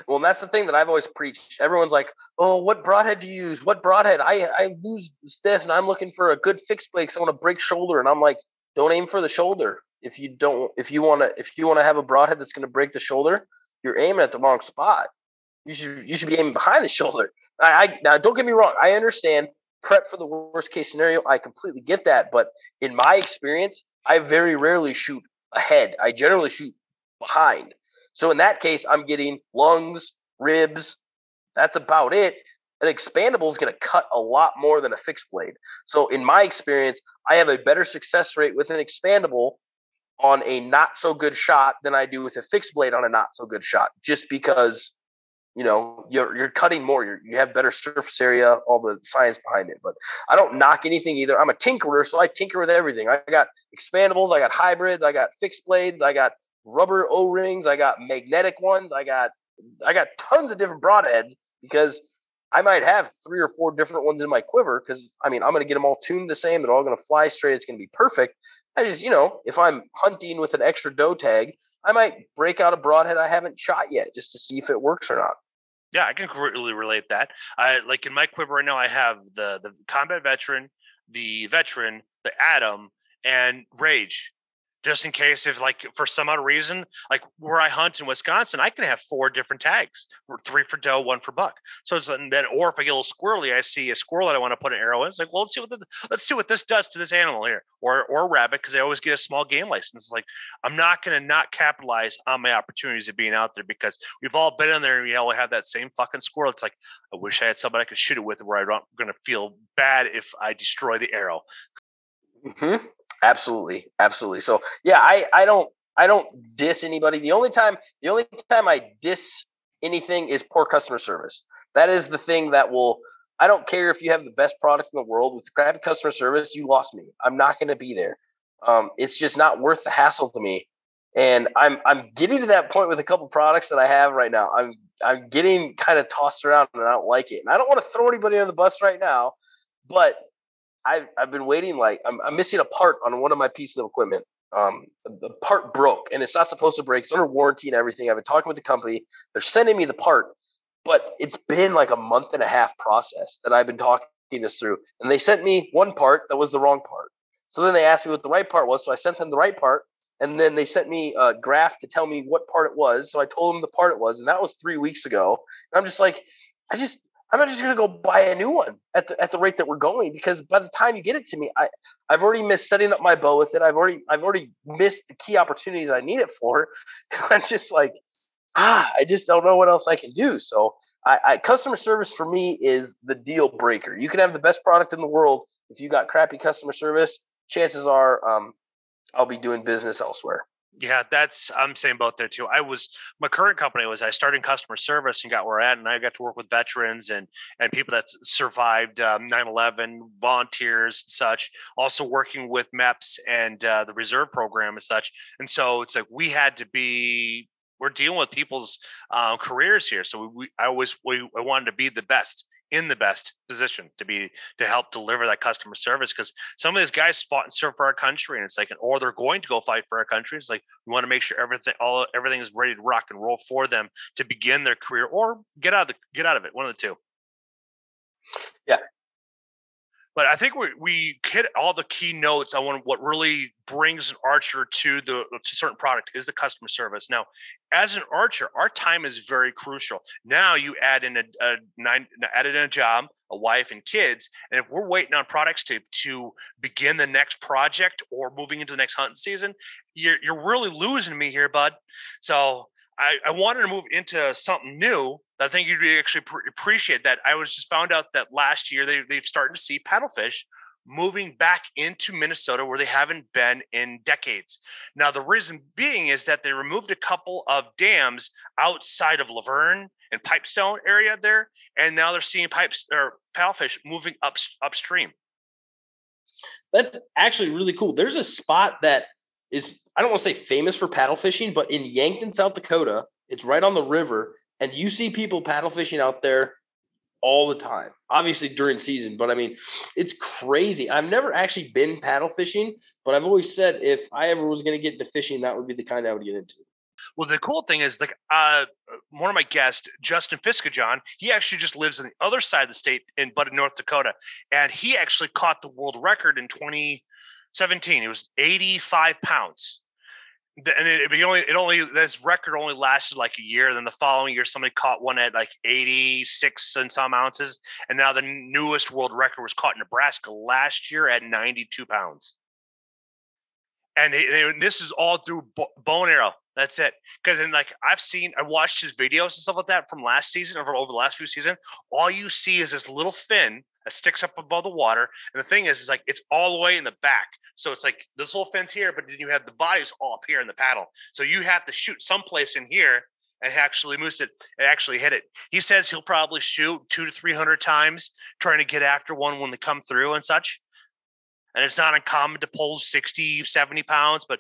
Well, and that's the thing that I've always preached. Everyone's like, "Oh, what broadhead do you use? What broadhead?" I I lose stiff, and I'm looking for a good fixed blade because I want to break shoulder. And I'm like, don't aim for the shoulder. If you don't, if you want to, if you want to have a broadhead that's going to break the shoulder, you're aiming at the wrong spot. You should you should be aiming behind the shoulder. I, I now don't get me wrong. I understand prep for the worst case scenario. I completely get that, but in my experience, I very rarely shoot ahead. I generally shoot behind. So in that case, I'm getting lungs, ribs. That's about it. An expandable is going to cut a lot more than a fixed blade. So in my experience, I have a better success rate with an expandable on a not so good shot than I do with a fixed blade on a not so good shot, just because you know you're you're cutting more you're, you have better surface area all the science behind it but i don't knock anything either i'm a tinkerer so i tinker with everything i got expandables i got hybrids i got fixed blades i got rubber O-rings. I got magnetic ones. I got I got tons of different broadheads because I might have three or four different ones in my quiver because I mean I'm going to get them all tuned the same. They're all going to fly straight. It's going to be perfect. I just you know if I'm hunting with an extra doe tag, I might break out a broadhead I haven't shot yet just to see if it works or not. Yeah, I can really relate that. I like in my quiver right now. I have the the combat veteran, the veteran, the Atom, and Rage just in case if like for some odd reason like where i hunt in wisconsin i can have four different tags three for doe one for buck. So it's and then or if i get a little squirrely i see a squirrel that i want to put an arrow in it's like well let's see what the, let's see what this does to this animal here or or rabbit because i always get a small game license. It's like i'm not going to not capitalize on my opportunities of being out there because we've all been in there and we all have that same fucking squirrel. It's like i wish i had somebody i could shoot it with where i'm going to feel bad if i destroy the arrow. Mm-hmm. Absolutely, absolutely. So yeah, I I don't I don't diss anybody. The only time the only time I diss anything is poor customer service. That is the thing that will. I don't care if you have the best product in the world with crappy customer service. You lost me. I'm not going to be there. Um, it's just not worth the hassle to me. And I'm I'm getting to that point with a couple products that I have right now. I'm I'm getting kind of tossed around and I don't like it. And I don't want to throw anybody on the bus right now, but I've I've been waiting like I'm, I'm missing a part on one of my pieces of equipment. Um, the part broke and it's not supposed to break. It's under warranty and everything. I've been talking with the company. They're sending me the part, but it's been like a month and a half process that I've been talking this through. And they sent me one part that was the wrong part. So then they asked me what the right part was. So I sent them the right part. And then they sent me a graph to tell me what part it was. So I told them the part it was. And that was three weeks ago. And I'm just like, I just I'm not just going to go buy a new one at the at the rate that we're going because by the time you get it to me, I I've already missed setting up my bow with it. I've already I've already missed the key opportunities I need it for. I'm just like, ah, I just don't know what else I can do. So I, I customer service for me is the deal breaker. You can have the best product in the world if you got crappy customer service. Chances are, um, I'll be doing business elsewhere. Yeah, that's I'm saying both there too. I was my current company was I started in customer service and got where I at, and I got to work with veterans and and people that survived um, 9/11, volunteers and such. Also working with MEPS and uh, the reserve program and such. And so it's like we had to be we're dealing with people's uh, careers here, so we, I always we I wanted to be the best in the best position to be to help deliver that customer service because some of these guys fought and served for our country and it's like or they're going to go fight for our country it's like we want to make sure everything all everything is ready to rock and roll for them to begin their career or get out of the get out of it one of the two. Yeah but I think we, we hit all the key notes I on what really brings an archer to the to certain product is the customer service. Now, as an archer, our time is very crucial. Now you add in a, a nine added in a job, a wife and kids, and if we're waiting on products to to begin the next project or moving into the next hunting season, you're you're really losing me here, bud. So I, I wanted to move into something new. I think you'd actually appreciate that. I was just found out that last year they, they've started to see paddlefish moving back into Minnesota where they haven't been in decades. Now, the reason being is that they removed a couple of dams outside of Luverne and Pipestone area there, and now they're seeing pipes or paddlefish moving up upstream. That's actually really cool. There's a spot that is I don't want to say famous for paddle fishing, but in Yankton, South Dakota, it's right on the river, and you see people paddle fishing out there all the time. Obviously during season, but I mean, it's crazy. I've never actually been paddle fishing, but I've always said if I ever was going to get into fishing, that would be the kind I would get into. Well, the cool thing is, like, uh, one of my guests, Justin Fiskajohn, he actually just lives on the other side of the state in but in North Dakota, and he actually caught the world record in 20- 17. It was 85 pounds. And it, it only, it only, this record only lasted like a year. Then the following year, somebody caught one at like 86 and some ounces. And now the newest world record was caught in Nebraska last year at 92 pounds. And this is all through bow and arrow. That's it. Because then, like I've seen, I watched his videos and stuff like that from last season, over over the last few seasons. All you see is this little fin that sticks up above the water. And the thing is, is like it's all the way in the back. So it's like this little fence here, but then you have the bodies all up here in the paddle. So you have to shoot someplace in here and actually moose it and actually hit it. He says he'll probably shoot two to three hundred times trying to get after one when they come through and such. And it's not uncommon to pull 60, 70 pounds, but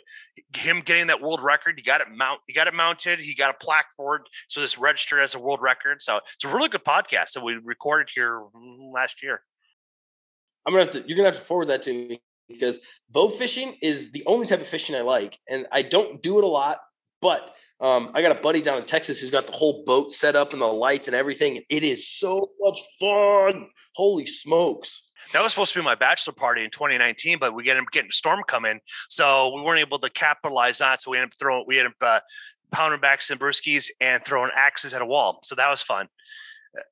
him getting that world record, he got it mount, you got it mounted, he got a plaque for it. So this registered as a world record. So it's a really good podcast that we recorded here last year. I'm gonna have to you're gonna have to forward that to me because bow fishing is the only type of fishing I like. And I don't do it a lot, but um, I got a buddy down in Texas who's got the whole boat set up and the lights and everything. It is so much fun. Holy smokes. That was supposed to be my bachelor party in 2019, but we ended up getting a storm coming, so we weren't able to capitalize on it. So we ended up throwing, we ended up uh, pounding back some brewskis and throwing axes at a wall. So that was fun.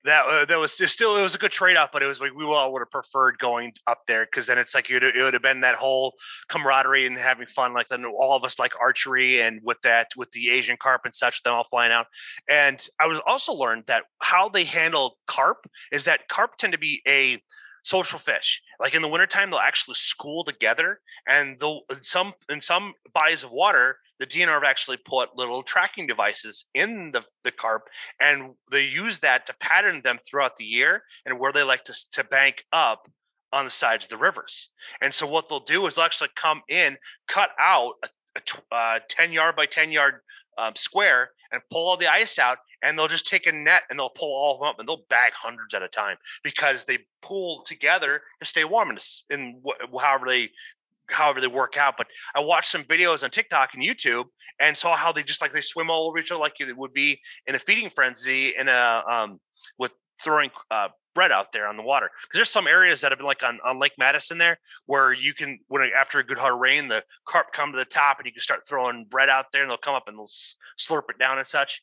That uh, that was still it was a good trade off, but it was like we all would have preferred going up there because then it's like it, it would have been that whole camaraderie and having fun. Like then all of us like archery and with that with the Asian carp and such, them all flying out. And I was also learned that how they handle carp is that carp tend to be a social fish. Like in the wintertime, they'll actually school together, and they'll in some in some bodies of water, the DNR have actually put little tracking devices in the, the carp, and they use that to pattern them throughout the year and where they like to, to bank up on the sides of the rivers. And so what they'll do is they'll actually come in, cut out a, uh, 10 yard by 10 yard um, square and pull all the ice out and they'll just take a net and they'll pull all of them up and they'll bag hundreds at a time because they pull together to stay warm in, in however they however they work out. But I watched some videos on TikTok and YouTube and saw how they just like they swim all over each other like it would be in a feeding frenzy in a um with throwing uh, bread out there on the water. Because there's some areas that have been like on, on Lake Madison there where you can when after a good hard rain the carp come to the top and you can start throwing bread out there and they'll come up and they'll slurp it down and such.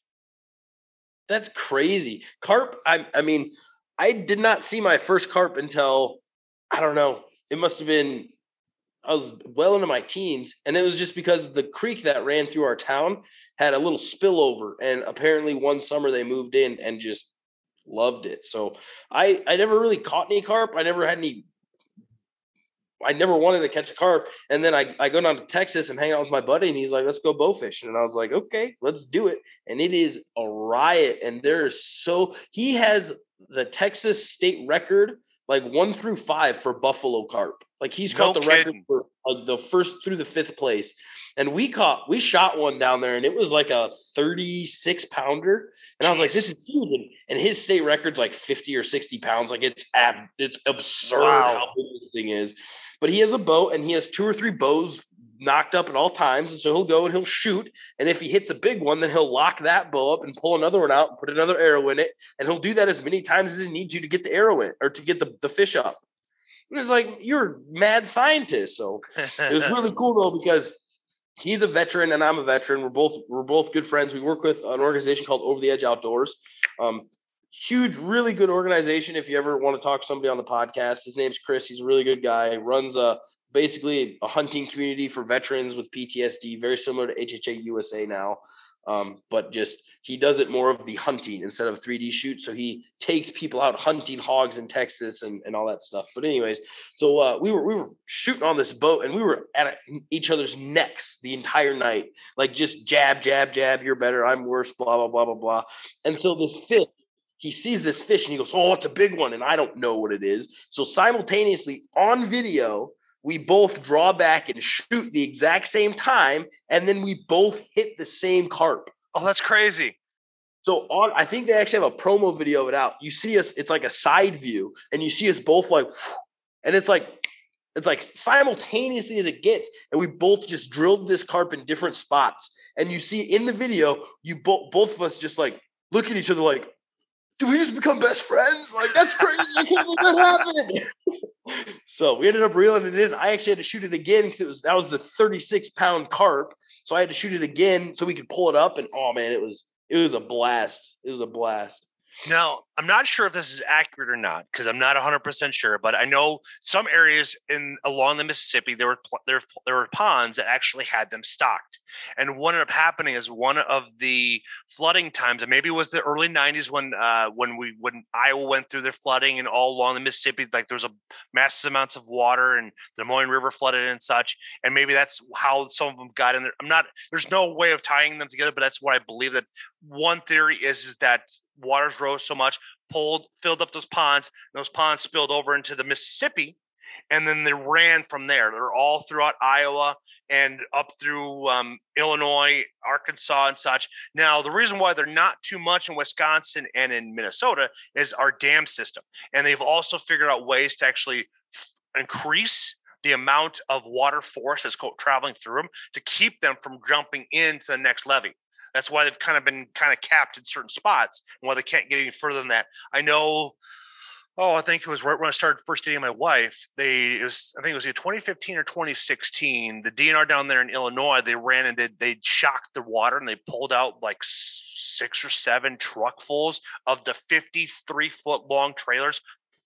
That's crazy. Carp, I, I mean, I did not see my first carp until I don't know. It must have been I was well into my teens, and it was just because the creek that ran through our town had a little spillover, and apparently one summer they moved in and just loved it. So I I never really caught any carp. I never had any I never wanted to catch a carp. And then I, I go down to Texas and hang out with my buddy, and he's like, let's go bow fishing. And I was like, okay, let's do it. And it is a riot. And there's so he has the Texas state record, like one through five for buffalo carp. Like he's caught no the kidding. record for uh, the first through the fifth place. And we caught, we shot one down there, and it was like a 36 pounder. And Jeez. I was like, this is huge. And, and, his state record's like 50 or 60 pounds. Like it's ab, it's absurd wow. how big this thing is. But he has a bow and he has two or three bows nocked up at all times. And so he'll go and he'll shoot. And if he hits a big one, then he'll lock that bow up and pull another one out and put another arrow in it. And he'll do that as many times as he needs you to get the arrow in or to get the, the fish up. It was like you're mad scientist. So it was really cool though because he's a veteran and I'm a veteran. We're both we're both good friends. We work with an organization called Over the Edge Outdoors. Um, huge, really good organization. If you ever want to talk to somebody on the podcast, his name's Chris. He's a really good guy. Runs a basically a hunting community for veterans with PTSD, very similar to HHA USA now. Um, but just he does it more of the hunting instead of 3D shoot. So he takes people out hunting hogs in Texas and, and all that stuff. But anyways, so uh, we were we were shooting on this boat and we were at each other's necks the entire night, like just jab, jab, jab. You're better, I'm worse. Blah blah blah blah blah. And so this fish, he sees this fish and he goes, "Oh, it's a big one," and I don't know what it is. So simultaneously on video, we both draw back and shoot the exact same time, and then we both hit the same carp. Oh, that's crazy. So on, I think they actually have a promo video of it out. You see us, it's like a side view, and you see us both like, and it's like, it's like simultaneously as it gets, and we both just drilled this carp in different spots. And you see in the video, you both both of us just like look at each other like, do we just become best friends? Like that's crazy. I can't believe that happened. so we ended up reeling it in. I actually had to shoot it again because it was that was the 36 pound carp. So I had to shoot it again so we could pull it up. And oh man, it was it was a blast. It was a blast. Now, I'm not sure if this is accurate or not because I'm not 100% sure, but I know some areas in along the Mississippi there were there, there were ponds that actually had them stocked. And what ended up happening is one of the flooding times, and maybe it was the early 90s when uh, when we when Iowa went through their flooding and all along the Mississippi, like there was a massive amounts of water and the Des Moines River flooded and such. And maybe that's how some of them got in there. I'm not there's no way of tying them together, but that's what I believe that one theory is is that waters rose so much, pulled, filled up those ponds, those ponds spilled over into the Mississippi, and then they ran from there. They're all throughout Iowa and up through um, Illinois, Arkansas, and such. Now, the reason why they're not too much in Wisconsin and in Minnesota is our dam system, and they've also figured out ways to actually f- increase the amount of water force that's traveling through them to keep them from jumping into the next levee. That's why they've kind of been kind of capped in certain spots and why they can't get any further than that. I know. Oh, I think it was right when I started first dating my wife. They it was I think it was either 2015 or 2016. The DNR down there in Illinois, they ran and they they shocked the water and they pulled out like six or seven truckfuls of the 53 foot long trailers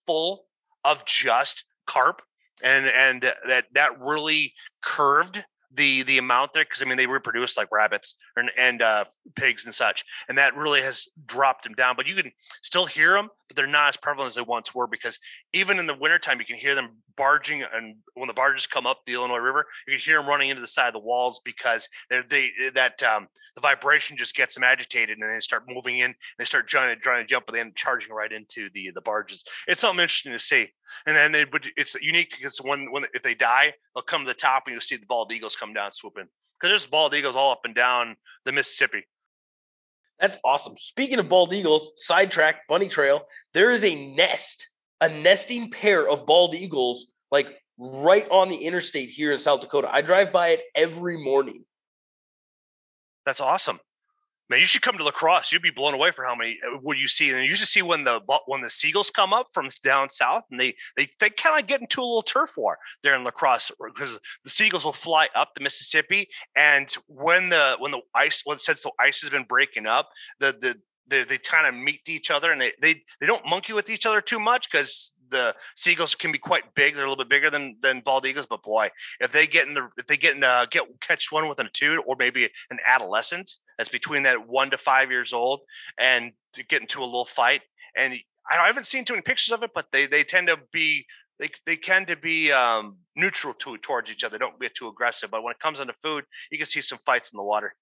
full of just carp and and that that really curved the the amount there because I mean they reproduce like rabbits and, and uh, pigs and such, and that really has dropped them down. But you can still hear them, but they're not as prevalent as they once were because even in the wintertime you can hear them barging, and when the barges come up the Illinois River, you can hear them running into the side of the walls because they that um, the vibration just gets them agitated, and they start moving in. They start trying to trying to jump, but then charging right into the the barges. It's something interesting to see. And then they, but it's unique because when when if they die, they'll come to the top and you'll see the bald eagles come down swooping because there's bald eagles all up and down the Mississippi. That's awesome. Speaking of bald eagles, sidetrack bunny trail. There is a nest, a nesting pair of bald eagles, like right on the interstate here in South Dakota. I drive by it every morning. That's awesome man, you should come to La Crosse. You'd be blown away for how many uh, what you see. And you should see when the when the seagulls come up from down south, and they they they kind of get into a little turf war there in La Crosse because the seagulls will fly up the Mississippi, and when the when the ice when since the ice has been breaking up, the the they, they kind of meet each other and they, they they don't monkey with each other too much because the seagulls can be quite big. They're a little bit bigger than than bald eagles, but boy, if they get in the if they get in uh, get catch one with an two or maybe an adolescent that's between that one to five years old and to get into a little fight, and I haven't seen too many pictures of it, but they they tend to be they they tend to be um, neutral to towards each other. Don't get too aggressive, but when it comes into food, you can see some fights in the water.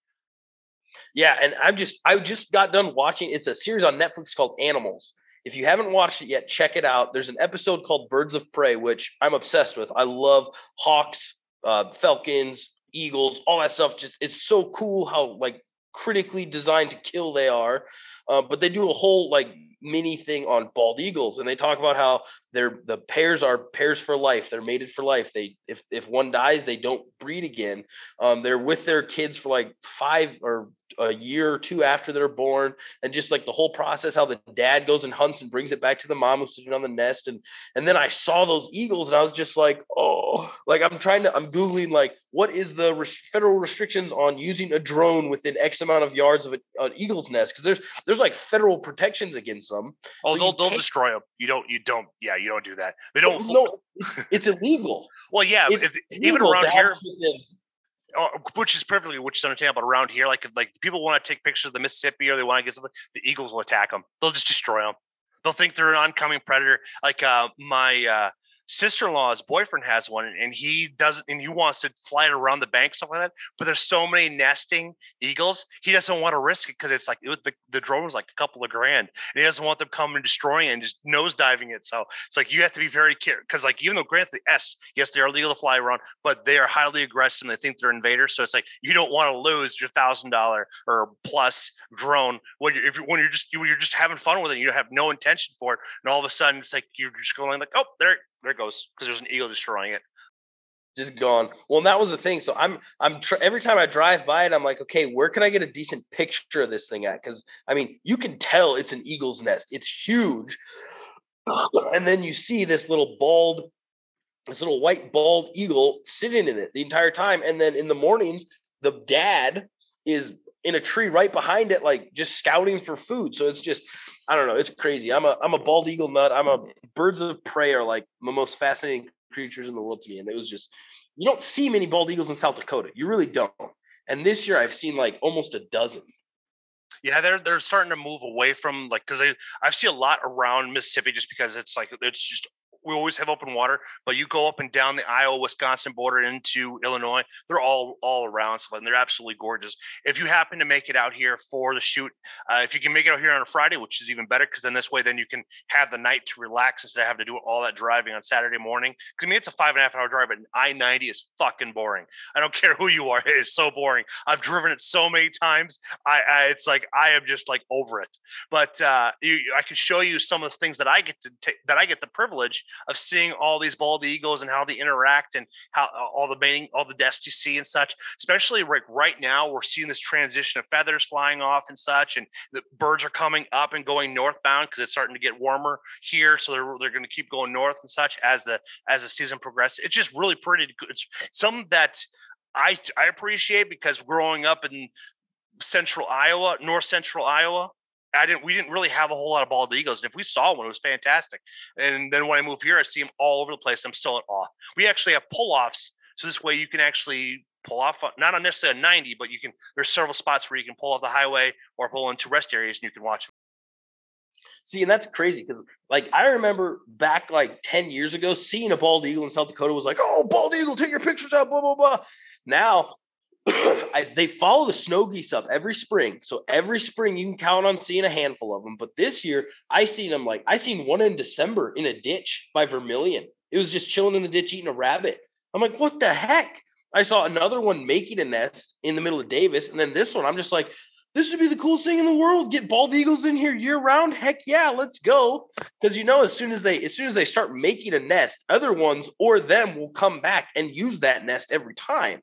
Yeah, and I'm just I just got done watching. It's a series on Netflix called Animals if you haven't watched it yet, check it out. There's an episode called Birds of Prey, which I'm obsessed with. I love hawks, uh, falcons, eagles, all that stuff. Just it's so cool how like critically designed to kill they are. Uh, but they do a whole like mini thing on bald eagles, and they talk about how they're the pairs are pairs for life. They're mated for life. They if if one dies, they don't breed again. Um, they're with their kids for like five or a year or two after they're born, and just like the whole process, how the dad goes and hunts and brings it back to the mom who's sitting on the nest, and and then I saw those eagles, and I was just like, oh, like I'm trying to, I'm googling like what is the res- federal restrictions on using a drone within X amount of yards of a, an eagle's nest because there's there's like federal protections against them. Oh, So they'll they'll destroy them. You don't you don't yeah you don't do that. They don't. No, it's, illegal. well, yeah, It's if- even around here, which is perfectly which is understandable. But around here, like if, like people want to take pictures of the Mississippi or they want to get something, the Eagles will attack them. They'll just destroy them. They'll think they're an oncoming predator. Like uh, my uh, sister-in-law's boyfriend has one, and he doesn't, and he wants to fly it around the bank, stuff like that. But there's so many nesting eagles, he doesn't want to risk it because it's like it was the, the drone was like a couple of grand, and he doesn't want them coming and destroying it and just nosediving it. So it's like you have to be very careful because, like, even though granted the S, yes, they are legal to fly around, but they are highly aggressive and they think they're invaders. So it's like you don't want to lose your thousand dollar or plus drone when you're if when you're just when you're just having fun with it, you have no intention for it, and all of a sudden it's like you're just going like, oh, there there it goes because there's an eagle destroying it. just gone. Well, and that was the thing. So I'm I'm tr- every time I drive by it, I'm like, okay, where can I get a decent picture of this thing at? Because I mean, you can tell it's an eagle's nest. It's huge, and then you see this little bald, this little white bald eagle sitting in it the entire time. And then in the mornings, the dad is in a tree right behind it, like just scouting for food. So it's just, I don't know, it's crazy. I'm a I'm a bald eagle nut. I'm a birds of prey are like the most fascinating creatures in the world to me. And it was just, you don't see many bald eagles in South Dakota. You really don't. And this year I've seen like almost a dozen. Yeah, they're they're starting to move away from like because I I see a lot around Mississippi just because it's like it's just we always have open water, but you go up and down the Iowa Wisconsin border into Illinois, they're all all around and they're absolutely gorgeous. If you happen to make it out here for the shoot, uh, if you can make it out here on a Friday, which is even better because then this way then you can have the night to relax instead of having to do all that driving on Saturday morning. Because I mean it's a five and a half hour drive, but I ninety is fucking boring. I don't care who you are, it is so boring. I've driven it so many times. I, I it's like I am just like over it. But uh, you, I can show you some of the things that I get to take that I get the privilege of seeing all these bald eagles and how they interact and how all the mating, all the nests you see and such. Especially right right now, we're seeing this transition of feathers flying off and such, and the birds are coming up and going northbound because it's starting to get warmer here, so they're they're going to keep going north and such as the as the season progresses. It's just really pretty. It's something that I I appreciate because growing up in central Iowa, north central Iowa, I didn't we didn't really have a whole lot of bald eagles. And if we saw one, it was fantastic. And then when I moved here, I see them all over the place. I'm still in awe. We actually have pull-offs. So this way you can actually pull off not necessarily a 90, but you can there's several spots where you can pull off the highway or pull into rest areas and you can watch them. See, and that's crazy because like I remember back like 10 years ago, seeing a bald eagle in South Dakota was like, oh, bald eagle, take your pictures out, blah, blah, blah. Now I, they follow the snow geese up every spring. So every spring you can count on seeing a handful of them. But this year I seen them like I seen one in December in a ditch by Vermillion. It was just chilling in the ditch eating a rabbit. I'm like, what the heck? I saw another one making a nest in the middle of Davis. And then this one, I'm just like, this would be the coolest thing in the world. Get bald eagles in here year round. Heck yeah, let's go. Because you know, as soon as they as soon as they start making a nest, other ones or them will come back and use that nest every time.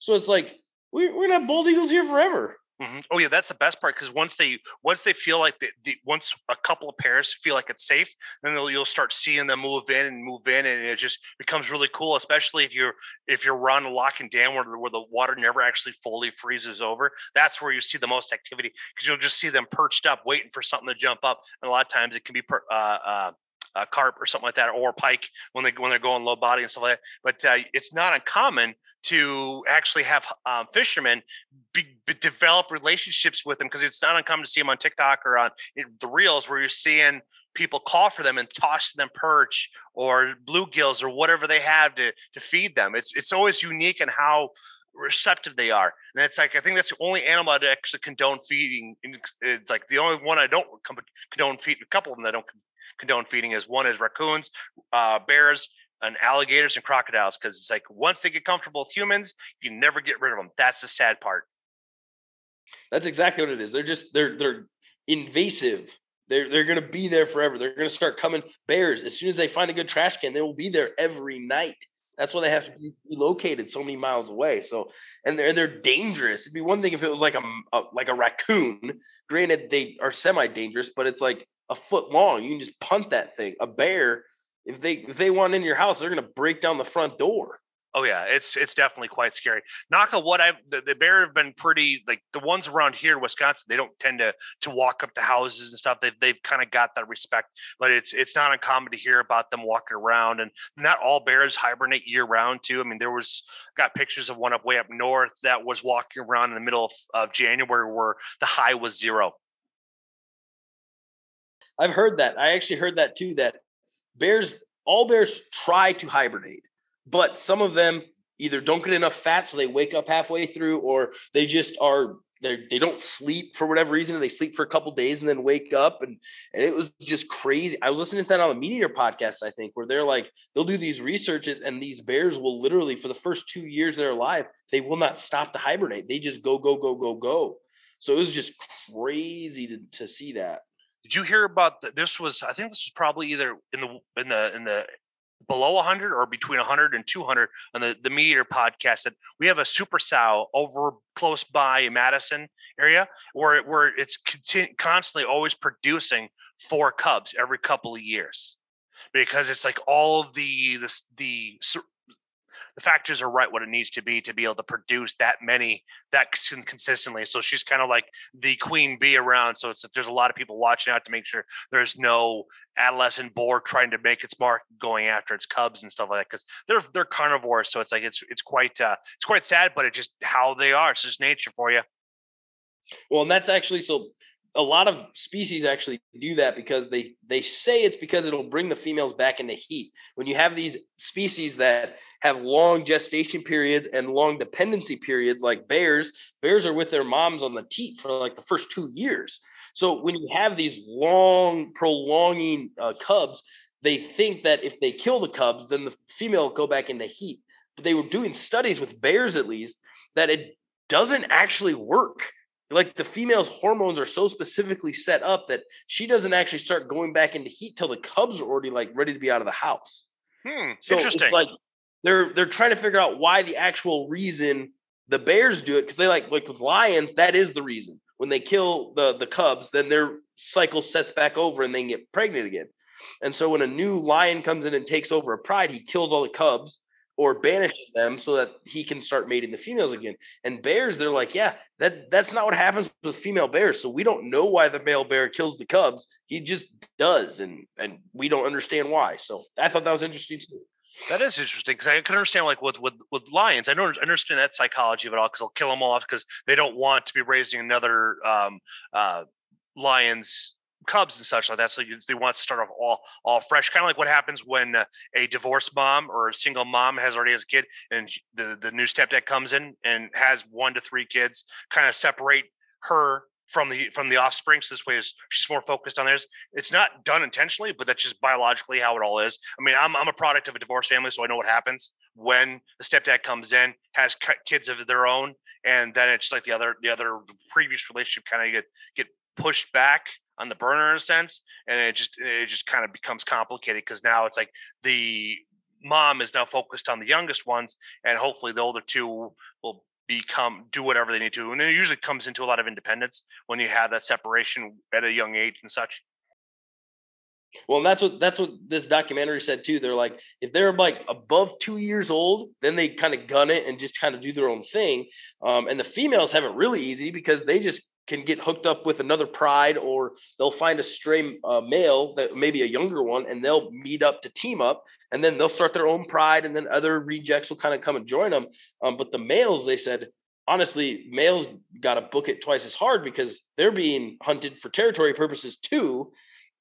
So it's like we're, we're gonna have bald eagles here forever. Mhm. Oh yeah, that's the best part because once they once they feel like the, the once a couple of pairs feel like it's safe, then you'll start seeing them move in and move in, and it just becomes really cool. Especially if you're if you're around a lock and dam where, where the water never actually fully freezes over. That's where you see the most activity because you'll just see them perched up, waiting for something to jump up. And a lot of times it can be per, uh, uh, uh, carp or something like that, or pike when they when they're going low body and stuff like that. But uh, it's not uncommon to actually have um, fishermen be, be develop relationships with them because it's not uncommon to see them on TikTok or on the reels where you're seeing people call for them and toss them perch or bluegills or whatever they have to to feed them. It's it's always unique in how receptive they are. And it's like I think that's the only animal I actually condone feeding. It's like the only one I don't condone feed. A couple of them that I don't condone feeding is one is raccoons, uh, bears, and alligators and crocodiles because it's like once they get comfortable with humans, you never get rid of them. That's the sad part. That's exactly what it is. They're just they're they're invasive. They're they're gonna be there forever. They're gonna start coming bears as soon as they find a good trash can. They will be there every night. That's why they have to be located so many miles away. So, and they're they're dangerous. It'd be one thing if it was like a, a like a raccoon. Granted, they are semi dangerous, but it's like a foot long. You can just punt that thing. A bear, if they if they want in your house, they're gonna break down the front door. Oh yeah, it's it's definitely quite scary. On what I've the, the bear have been pretty like the ones around here in Wisconsin. They don't tend to to walk up to houses and stuff. They they've kind of got that respect, but it's it's not uncommon to hear about them walking around. And not all bears hibernate year round too. I mean, there was got pictures of one up way up north that was walking around in the middle of, of January where the high was zero. I've heard that. I actually heard that too. That bears, all bears try to hibernate but some of them either don't get enough fat so they wake up halfway through or they just are they they don't sleep for whatever reason they sleep for a couple days and then wake up and and it was just crazy i was listening to that on the MeatEater podcast i think where they're like they'll do these researches and these bears will literally for the first two years their life they will not stop to hibernate they just go go go go go so it was just crazy to, to see that did you hear about the, this was i think this was probably either in the in the in the below 100 or between 100 and 200 on the, the MeatEater podcast that we have a super sow over close by Madison area where, where it's continu- constantly always producing four cubs every couple of years because it's like all the the, the the factors are right what it needs to be to be able to produce that many that consistently. So she's kind of like the queen bee around. So it's that there's a lot of people watching out to make sure there's no adolescent boar trying to make its mark going after its cubs and stuff like that because they're they're carnivores. So it's like it's it's quite uh, it's quite sad, but it's just how they are. It's just nature for you. Well, and that's actually so a lot of species actually do that because they they say it's because it'll bring the females back into heat. When you have these species that have long gestation periods and long dependency periods, like bears, bears are with their moms on the teat for like the first two years. So when you have these long prolonging uh, cubs, they think that if they kill the cubs, then the female go back into heat. But they were doing studies with bears, at least, that it doesn't actually work like the female's hormones are so specifically set up that she doesn't actually start going back into heat till the cubs are already like ready to be out of the house. Hmm, so interesting. It's like they're they're trying to figure out why the actual reason the bears do it because they like like with lions that is the reason when they kill the the cubs then their cycle sets back over and they get pregnant again. And so when a new lion comes in and takes over a pride, he kills all the cubs or banishes them so that he can start mating the females again. And bears, they're like, yeah, that that's not what happens with female bears. So we don't know why the male bear kills the cubs. He just does, and and we don't understand why. So I thought that was interesting too. That is interesting because I can understand like with with with lions. I don't understand that psychology of it all because they'll kill them off because they don't want to be raising another um, uh, lions cubs and such like that. So you, they want to start off all all fresh, kind of like what happens when uh, a divorced mom or a single mom has already has a kid, and the the new stepdad comes in and has one to three kids, kind of separate her from the from the offspring. So this way is she's more focused on theirs. It's not done intentionally, but that's just biologically how it all is. I mean, I'm I'm a product of a divorced family, so I know what happens when the stepdad comes in, has kids of their own, and then it's like the other the other previous relationship kind of get get pushed back on the burner in a sense, and it just it just kind of becomes complicated because now it's like the mom is now focused on the youngest ones, and hopefully the older two will become do whatever they need to, and it usually comes into a lot of independence when you have that separation at a young age and such. Well, and that's what that's what this documentary said too. They're like, if they're like above two years old, then they kind of gun it and just kind of do their own thing. Um, and the females have it really easy because they just can get hooked up with another pride or they'll find a stray uh, male that maybe a younger one and they'll meet up to team up and then they'll start their own pride and then other rejects will kind of come and join them um, but the males they said honestly males got to book it twice as hard because they're being hunted for territory purposes too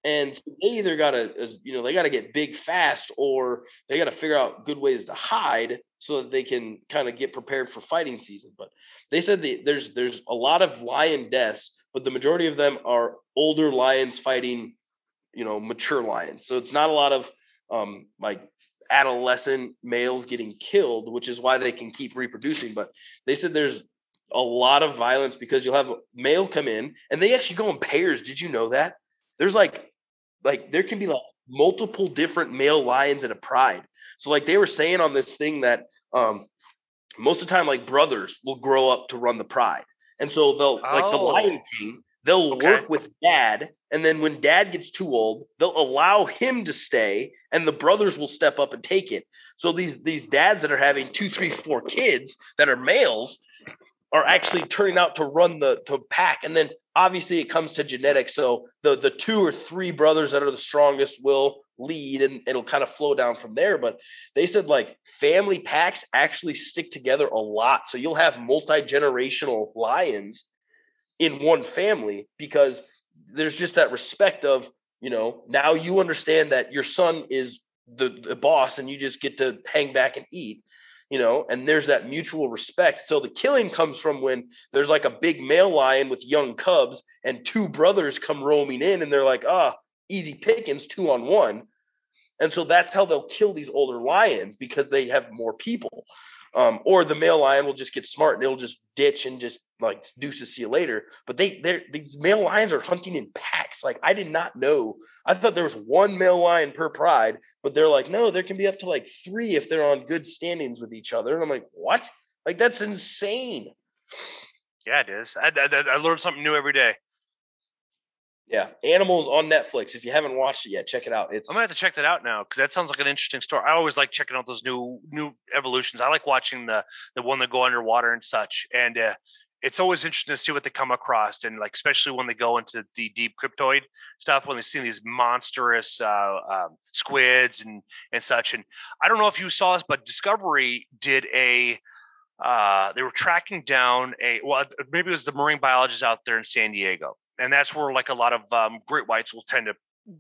and they either got to you know they got to get big fast or they got to figure out good ways to hide so that they can kind of get prepared for fighting season. But they said the, there's there's a lot of lion deaths but the majority of them are older lions fighting you know mature lions. So it's not a lot of um like adolescent males getting killed which is why they can keep reproducing. But they said there's a lot of violence because you'll have male come in and they actually go in pairs. Did you know that? There's like like there can be like multiple different male lions in a pride. So like they were saying on this thing that um most of the time like brothers will grow up to run the pride. And so they'll like the Oh. Lion King, they'll Okay. work with dad and then when dad gets too old, they'll allow him to stay and the brothers will step up and take it. So these these dads that are having two, three, four kids that are males are actually turning out to run the to pack. And then obviously it comes to genetics. So the the two or three brothers that are the strongest will lead and it'll kind of flow down from there. But they said like family packs actually stick together a lot. So you'll have multi-generational lions in one family because there's just that respect of, you know, now you understand that your son is the, the boss and you just get to hang back and eat you know, and there's that mutual respect. So the killing comes from when there's like a big male lion with young cubs and two brothers come roaming in and they're like, ah, easy pickings, two on one. And so that's how they'll kill these older lions because they have more people. Um, or the male lion will just get smart and it'll just ditch and just like deuces see you later. But they they're these male lions are hunting in packs. Like I did not know. I thought there was one male lion per pride, but they're like, no, there can be up to like three if they're on good standings with each other. And I'm like, what? Like that's insane. Yeah, it is. I, I, I learn something new every day. Yeah, Animals on Netflix. If you haven't watched it yet, check it out. It's I'm gonna have to check that out now because that sounds like an interesting story. I always like checking out those new new evolutions. I like watching the the one that go underwater and such, and uh, it's always interesting to see what they come across, and like especially when they go into the deep cryptoid stuff when they see these monstrous uh, um, squids and and such. And I don't know if you saw this, but Discovery did a. Uh, they were tracking down a well, maybe it was the marine biologists out there in San Diego, and that's where like a lot of um, great whites will tend to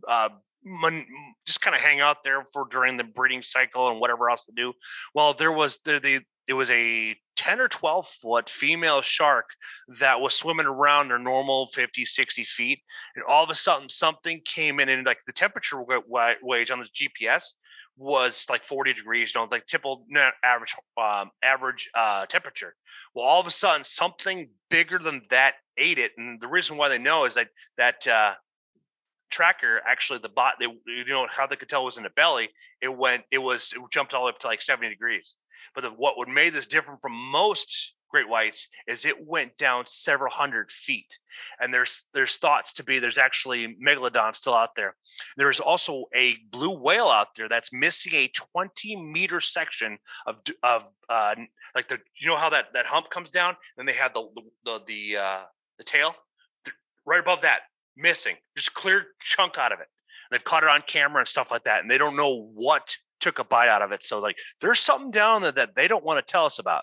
uh, mon- just kind of hang out there for during the breeding cycle and whatever else to do. Well, there was the, the it was a 10 or 12 foot female shark that was swimming around their normal 50 60 feet and all of a sudden something came in and like the temperature wa- wa- wage on this gps was like 40 degrees you know like typical average um, average uh, temperature. Well all of a sudden something bigger than that ate it and the reason why they know is that that uh, tracker actually the bot they you know how they could tell was in the belly it went it was it jumped all up to like 70 degrees. But the, what would made this different from most great whites is it went down several hundred feet and there's there's thoughts to be there's actually megalodon still out there. There's also a blue whale out there that's missing a 20 meter section of of uh like the you know how that that hump comes down and they have the the the, uh the tail? Right above that missing just clear chunk out of it. They've caught it on camera and stuff like that and they don't know what took a bite out of it so like there's something down there that they don't want to tell us about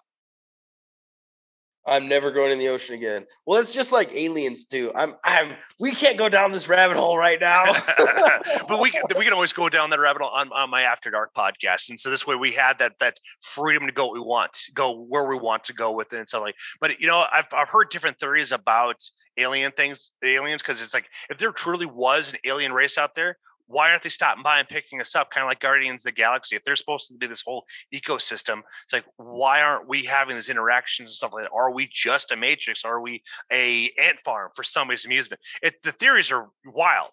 I'm never going in the ocean again. Well, it's just like aliens too. I'm I'm we can't go down this rabbit hole right now. but we can, we can always go down that rabbit hole on, on my After Dark podcast, and so this way we had that that freedom to go we want, go where we want to go with it, and so like. But you know, I've I've heard different theories about alien things, aliens, because it's like if there truly was an alien race out there, why aren't they stopping by and picking us up, kind of like Guardians of the Galaxy? If they're supposed to be this whole ecosystem, it's like why aren't we having these interactions and stuff like that? Are we just a matrix? Are we a ant farm for somebody's amusement? It, the theories are wild.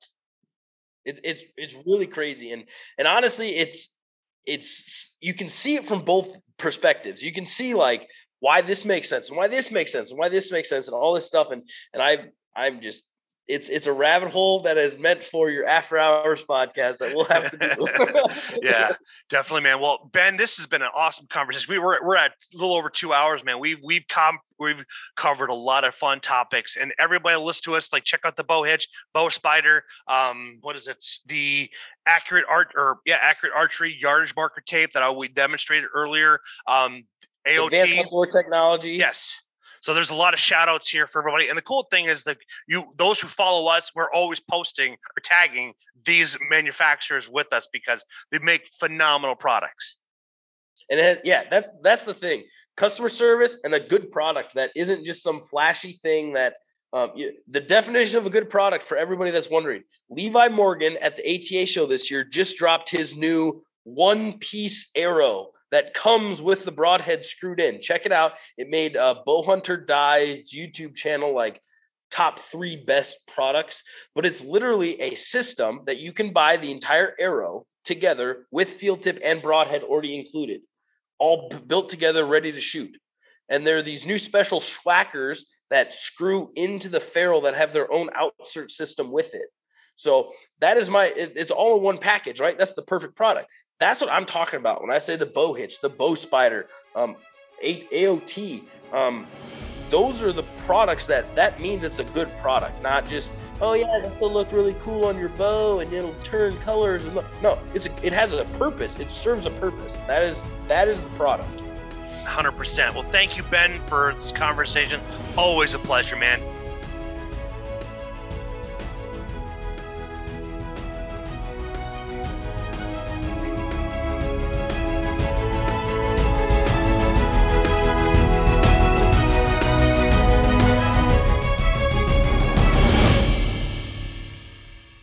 It's it's it's really crazy, and and honestly, it's it's you can see it from both perspectives. You can see like why this makes sense and why this makes sense and why this makes sense and all this stuff. And and I I'm just it's it's a rabbit hole that is meant for your after hours podcast that we'll have to do. yeah, definitely, man. Well, Ben, this has been an awesome conversation. We were we're at a little over two hours, man. We've we've com- we've covered a lot of fun topics, and everybody listen to us. Like, check out the bow hitch, bow spider. Um, what is it? The accurate art or yeah, accurate archery yardage marker tape that I, we demonstrated earlier. Um, Advanced AOT. outdoor technology. Yes. So there's a lot of shout outs here for everybody. And the cool thing is that you those who follow us, we're always posting or tagging these manufacturers with us because they make phenomenal products. And has, yeah, that's that's the thing. Customer service and a good product that isn't just some flashy thing that um, you, the definition of a good product for everybody that's wondering. Levi Morgan at the ATA show this year just dropped his new one piece arrow that comes with the broadhead screwed in. Check it out. It made uh, Bowhunter Die's YouTube channel like top three best products, but it's literally a system that you can buy the entire arrow together with field tip and broadhead already included, all built together, ready to shoot. And there are these new special Swhackers that screw into the ferrule that have their own outsert system with it. So that is my, it's all in one package, right? That's the perfect product. That's what I'm talking about when I say the bow hitch, the bow spider, um, AOT. Um, those are the products that that means it's a good product, not just oh yeah, this will look really cool on your bow and it'll turn colors and look. No, it's a, it has a purpose. It serves a purpose. That is that is the product. 100%. Well, thank you, Ben, for this conversation. Always a pleasure, man.